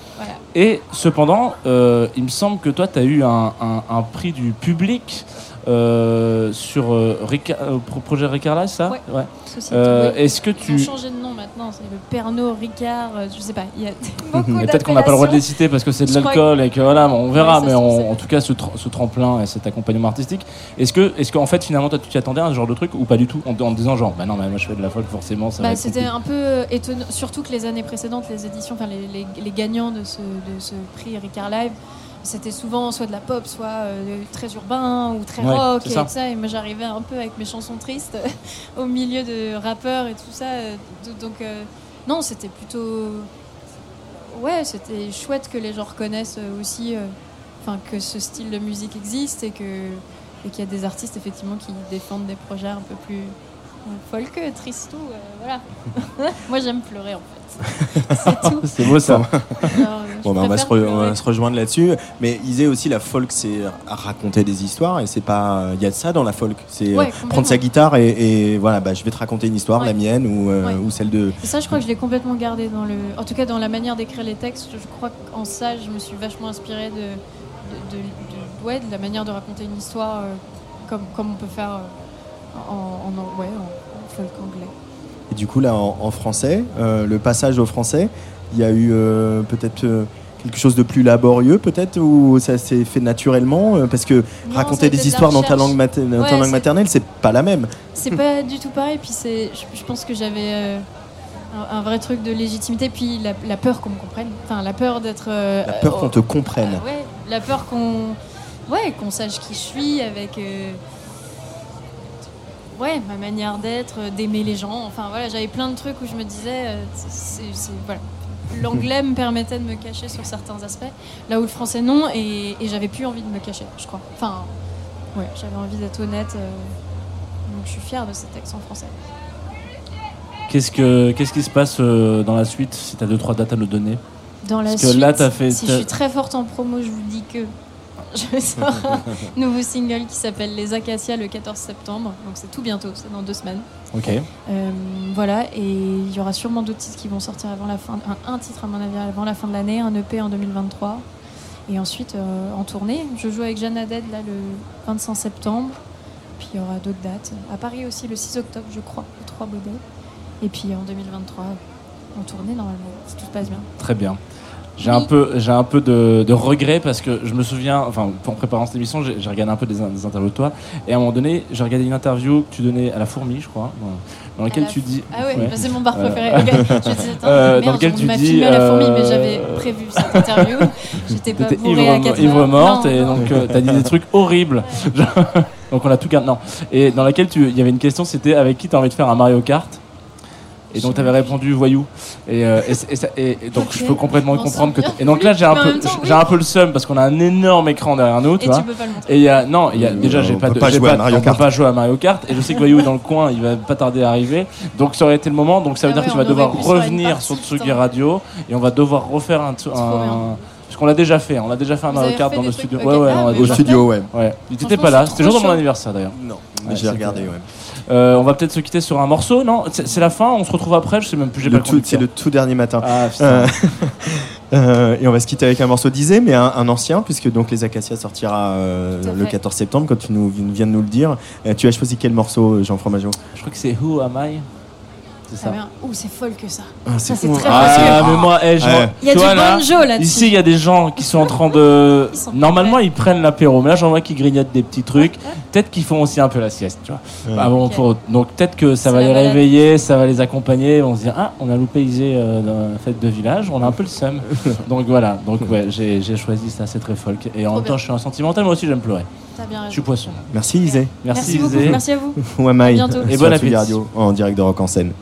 Et cependant, euh, il me semble que toi, tu as eu un- un prix du public euh, sur euh, Rica- euh, pro- projet Ricard là, ça Ouais. Société, Euh, oui. Est-ce que Ils tu. ont changé de nom maintenant, c'est le Pernod Ricard, euh, je sais pas, il y a beaucoup Mais peut-être qu'on n'a pas le droit de les citer parce que c'est de l'alcool et que voilà, on verra, Ouais, mais on- en tout cas, ce, tremplin et cet accompagnement artistique, est-ce que, est-ce qu'en fait, finalement, toi, tu t'y attendais à ce genre de truc ou pas du tout en, en te disant, genre, bah non, mais moi je fais de la folk, forcément, ça va Bah, être c'était compliqué. un peu étonnant, surtout que les années précédentes, les éditions, enfin les, les- les gagnants de ce, de ce prix Ricard Live, c'était souvent soit de la pop, soit euh, très urbain ou très Ouais, rock et ça. tout ça. Et moi j'arrivais un peu avec mes chansons tristes au milieu de rappeurs et tout ça. euh, Donc euh, non, c'était plutôt ouais, c'était chouette que les gens reconnaissent aussi, euh, que ce style de musique existe et que et qu'il y a des artistes effectivement qui défendent des projets un peu plus folk, tristou, euh, voilà. Moi j'aime pleurer en fait. C'est beau ça. Alors, Bon, bah, on, va se on va rejoindre là-dessus. Mais Isée aussi, la folk, c'est raconter des histoires. Et c'est pas. Il y a de ça dans la folk. C'est euh, Ouais, prendre sa guitare et, et voilà, bah, je vais te raconter une histoire, Ouais. la mienne ou, euh, Ouais. ou celle de. Et ça, je crois que je l'ai complètement gardé dans le. En tout cas, dans la manière d'écrire les textes, je crois qu'en ça, je me suis vachement inspirée de, de, de- de- ouais, de la manière de raconter une histoire euh, comme, comme on peut faire euh, en, en, ouais, en- en folk anglais. Et du coup, là, en, en français, euh, le passage au français, il y a eu euh, peut-être euh, quelque chose de plus laborieux, peut-être, ou ça s'est fait naturellement euh, Parce que Non, raconter des de histoires dans ta langue, mater- dans ta Ouais, langue maternelle, c'est pas la même. C'est pas du tout pareil, puis c'est, je, je pense que j'avais euh, un, vrai truc de légitimité, puis la, la peur qu'on me comprenne, enfin la peur d'être. euh, La peur euh, qu'on te comprenne. Ouais, la peur qu'on ouais, qu'on sache qui je suis avec euh, ouais, ma manière d'être, euh, d'aimer les gens. Enfin voilà, j'avais plein de trucs où je me disais euh, c'est voilà. L'anglais me permettait de me cacher sur certains aspects, là où le français non, et, et j'avais plus envie de me cacher, je crois. Enfin, ouais, j'avais envie d'être honnête, euh, donc je suis fière de ces textes en français. Qu'est-ce, que, qu'est-ce qui se passe euh, dans la suite si tu as deux trois dates à nous donner? Dans la Parce que suite, là, t'as fait. si je suis très forte en promo, je vous dis que je sors un nouveau single qui s'appelle Les Acacias le 14 septembre. Donc c'est tout bientôt, c'est dans deux semaines. Ok. Euh, voilà, et il y aura sûrement d'autres titres qui vont sortir avant la fin, un, un titre à mon avis avant la fin de l'année, un EP en 2023. Et ensuite euh, en tournée, je joue avec Jeanne Haddad là le 25 septembre. Puis il y aura d'autres dates. À Paris aussi le 6 octobre, je crois, le 3 Baudet. Et puis en 2023, en tournée normalement, si tout se passe bien. Très bien. J'ai un peu, j'ai un peu de, de regret parce que je me souviens, enfin, en préparant cette émission, j'ai regardé un peu des, des interviews de toi. Et à un moment donné, j'ai regardé une interview que tu donnais à la fourmi, je crois, dans- laquelle la tu dis. Ah ouais, bah c'est mon bar Euh, préféré. Ok. Je disais, attends, euh, merde, dans lequel tu dis. filmé à la fourmi, mais euh, j'avais prévu cette interview. J'étais pas bourrée à ivre, 4 ivre heures. morte Non, et non. donc euh, t'as dit des trucs horribles. Donc on a tout gardé. Non. Et dans laquelle tu, il y avait une question, c'était avec qui t'as envie de faire un Mario Kart? Et donc t'avais répondu voyou et, euh, et, et ça- et- et donc Ok. je peux complètement On comprendre que et donc là j'ai un Mais en peu même temps, oui. j'ai un peu le seum parce qu'on a un énorme écran derrière nous tu Et vois tu peux pas le montrer. et il y a non il y a déjà j'ai on pas peut de pas j'ai jouer à Mario on peut Kart. pas jouer à Mario Kart et je sais que voyou est dans le coin il va pas tarder à arriver donc ça aurait été le moment donc ça veut Ah dire ouais, que tu vas aurait devoir pu se faire une revenir partie sur de Tsugi temps. Radio et on va devoir refaire un, bien. parce qu'on l'a déjà fait, on l'a déjà fait un Vous Mario avez Kart fait dans des le studio. ok. Ouais, ouais, Ah, on a mais déjà- Au studio, ouais. Ouais. Tu t'étais Franchement, pas là, c'était le jour de mon anniversaire d'ailleurs. Non, Ouais, j'ai regardé, ouais. Euh, on va peut-être se quitter sur un morceau, non C'est c'est la fin, on se retrouve après, je sais même plus, j'ai pas Le C'est le tout dernier matin. Ah. Euh, euh, et on va se quitter avec un morceau d'Isée, mais un, un ancien, puisque donc les Acacias sortira euh, le fait. 14 septembre, comme tu nous viens de nous le dire. Euh, tu as choisi quel morceau, Jean Fromageau? Je crois que c'est Who Am I? C'est Ça. Ouh, c'est folle que ça. Ah, Ça, c'est très Ah, facile. Ah, mais moi, eh, je- Ouais. Il y a tu du vois, là, banjo là-dessus. Ici, il y a des gens qui sont en train de. Ils Normalement, prêts. ils prennent l'apéro, mais là, j'en vois qui grignotent des petits trucs. Peut-être qu'ils font aussi un peu la sieste, tu vois. Ouais. Ah bon, Ok. pour- Donc, peut-être que ça va les réveiller, ça va les accompagner. On se dit, ah, on a loupé Isée euh, dans la fête de village, on a un peu le seum. Donc, voilà. Donc, ouais, j'ai j'ai choisi ça, c'est très folk. Et en même temps, je suis un sentimental, moi aussi, j'aime pleurer. T'as bien Je suis poisson. Merci Isée. Merci, Merci beaucoup. Isée. Merci à vous. Ou am I À bientôt. Et bon appétit. Radio, en direct de Rock en scène.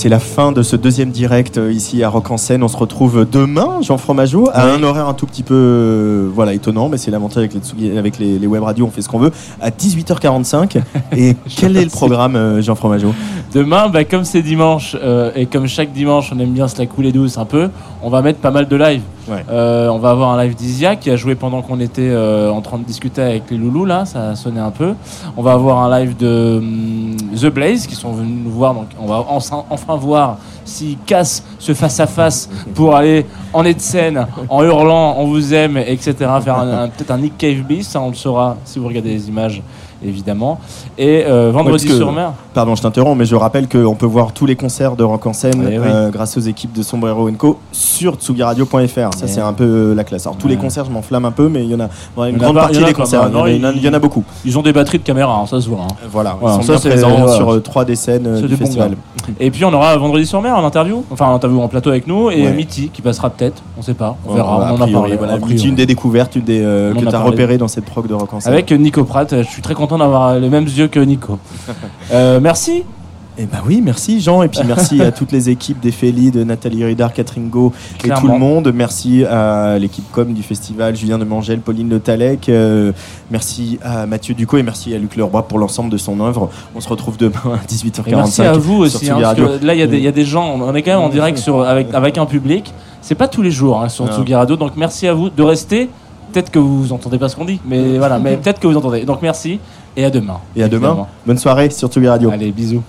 C'est la fin de ce deuxième direct euh, ici à Rock en Seine. On se retrouve demain, Jean Fromageau, à Oui. un horaire un tout petit peu euh, voilà, étonnant, mais c'est l'avantage avec, les, avec les, les web radios, on fait ce qu'on veut, à 18h45. Et quel est le programme, euh, Jean Fromageau? Demain, bah, comme c'est dimanche euh, et comme chaque dimanche, on aime bien se la couler douce un peu, on va mettre pas mal de live. Ouais. On va avoir un live d'Isia qui a joué pendant qu'on était en train de discuter avec les loulous là, ça a sonné un peu. On va avoir un live de hum, The Blaze qui sont venus nous voir, donc on va enfin, voir s'ils cassent ce face à face pour aller en de en hurlant, on vous aime, etc. Faire peut-être un Nick Cave bis, ça on le saura si vous regardez les images évidemment. Et euh, vendredi Ouais, sur mer. Pardon, je t'interromps, mais je rappelle qu'on peut voir tous les concerts de Rock en Seine Eh oui. euh, grâce aux équipes de Sombrero Co sur tsugiradio.fr. Ça, Eh. c'est un peu euh, la classe. Alors, tous les concerts, je m'enflamme un peu, mais il y en a une grande partie des concerts. Il y en a- beaucoup. Ils ont des batteries de caméra, hein, ça se voit. hein. Voilà, Voilà, ils sont ça, bien présents sur trois des scènes du bon festival. Et puis on aura vendredi sur mer en interview, enfin en interview en plateau avec nous, et Ouais. Mitty qui passera peut-être, on sait pas, on verra, a on en a parlé. voilà. Mitty, une des découvertes une des, euh, que tu as repéré dans cette prog de Rock en. Avec Nico Pratt, je suis très content d'avoir les mêmes yeux que Nico. Euh, merci. Eh ben oui, merci Jean, et puis merci à toutes les équipes d'Ephélie, de Nathalie Ridard, Catherine Go et tout le monde. Merci à l'équipe com du festival, Julien de Mangel, Pauline Le Talec. euh, merci à Mathieu Ducot et merci à Luc Leroy pour l'ensemble de son œuvre. On se retrouve demain à 18h45. Et merci à vous aussi, hein, parce que là il y, a des- il y a des gens, on est quand même en direct sur, avec, avec un public, c'est pas tous les jours hein, sur. Tsugi Radio, donc merci à vous de rester. Peut-être que vous entendez pas ce qu'on dit, mais voilà, mais peut-être que vous entendez. Donc merci et à demain. Et à demain. Bonne soirée sur Tsugi Radio. Allez, bisous.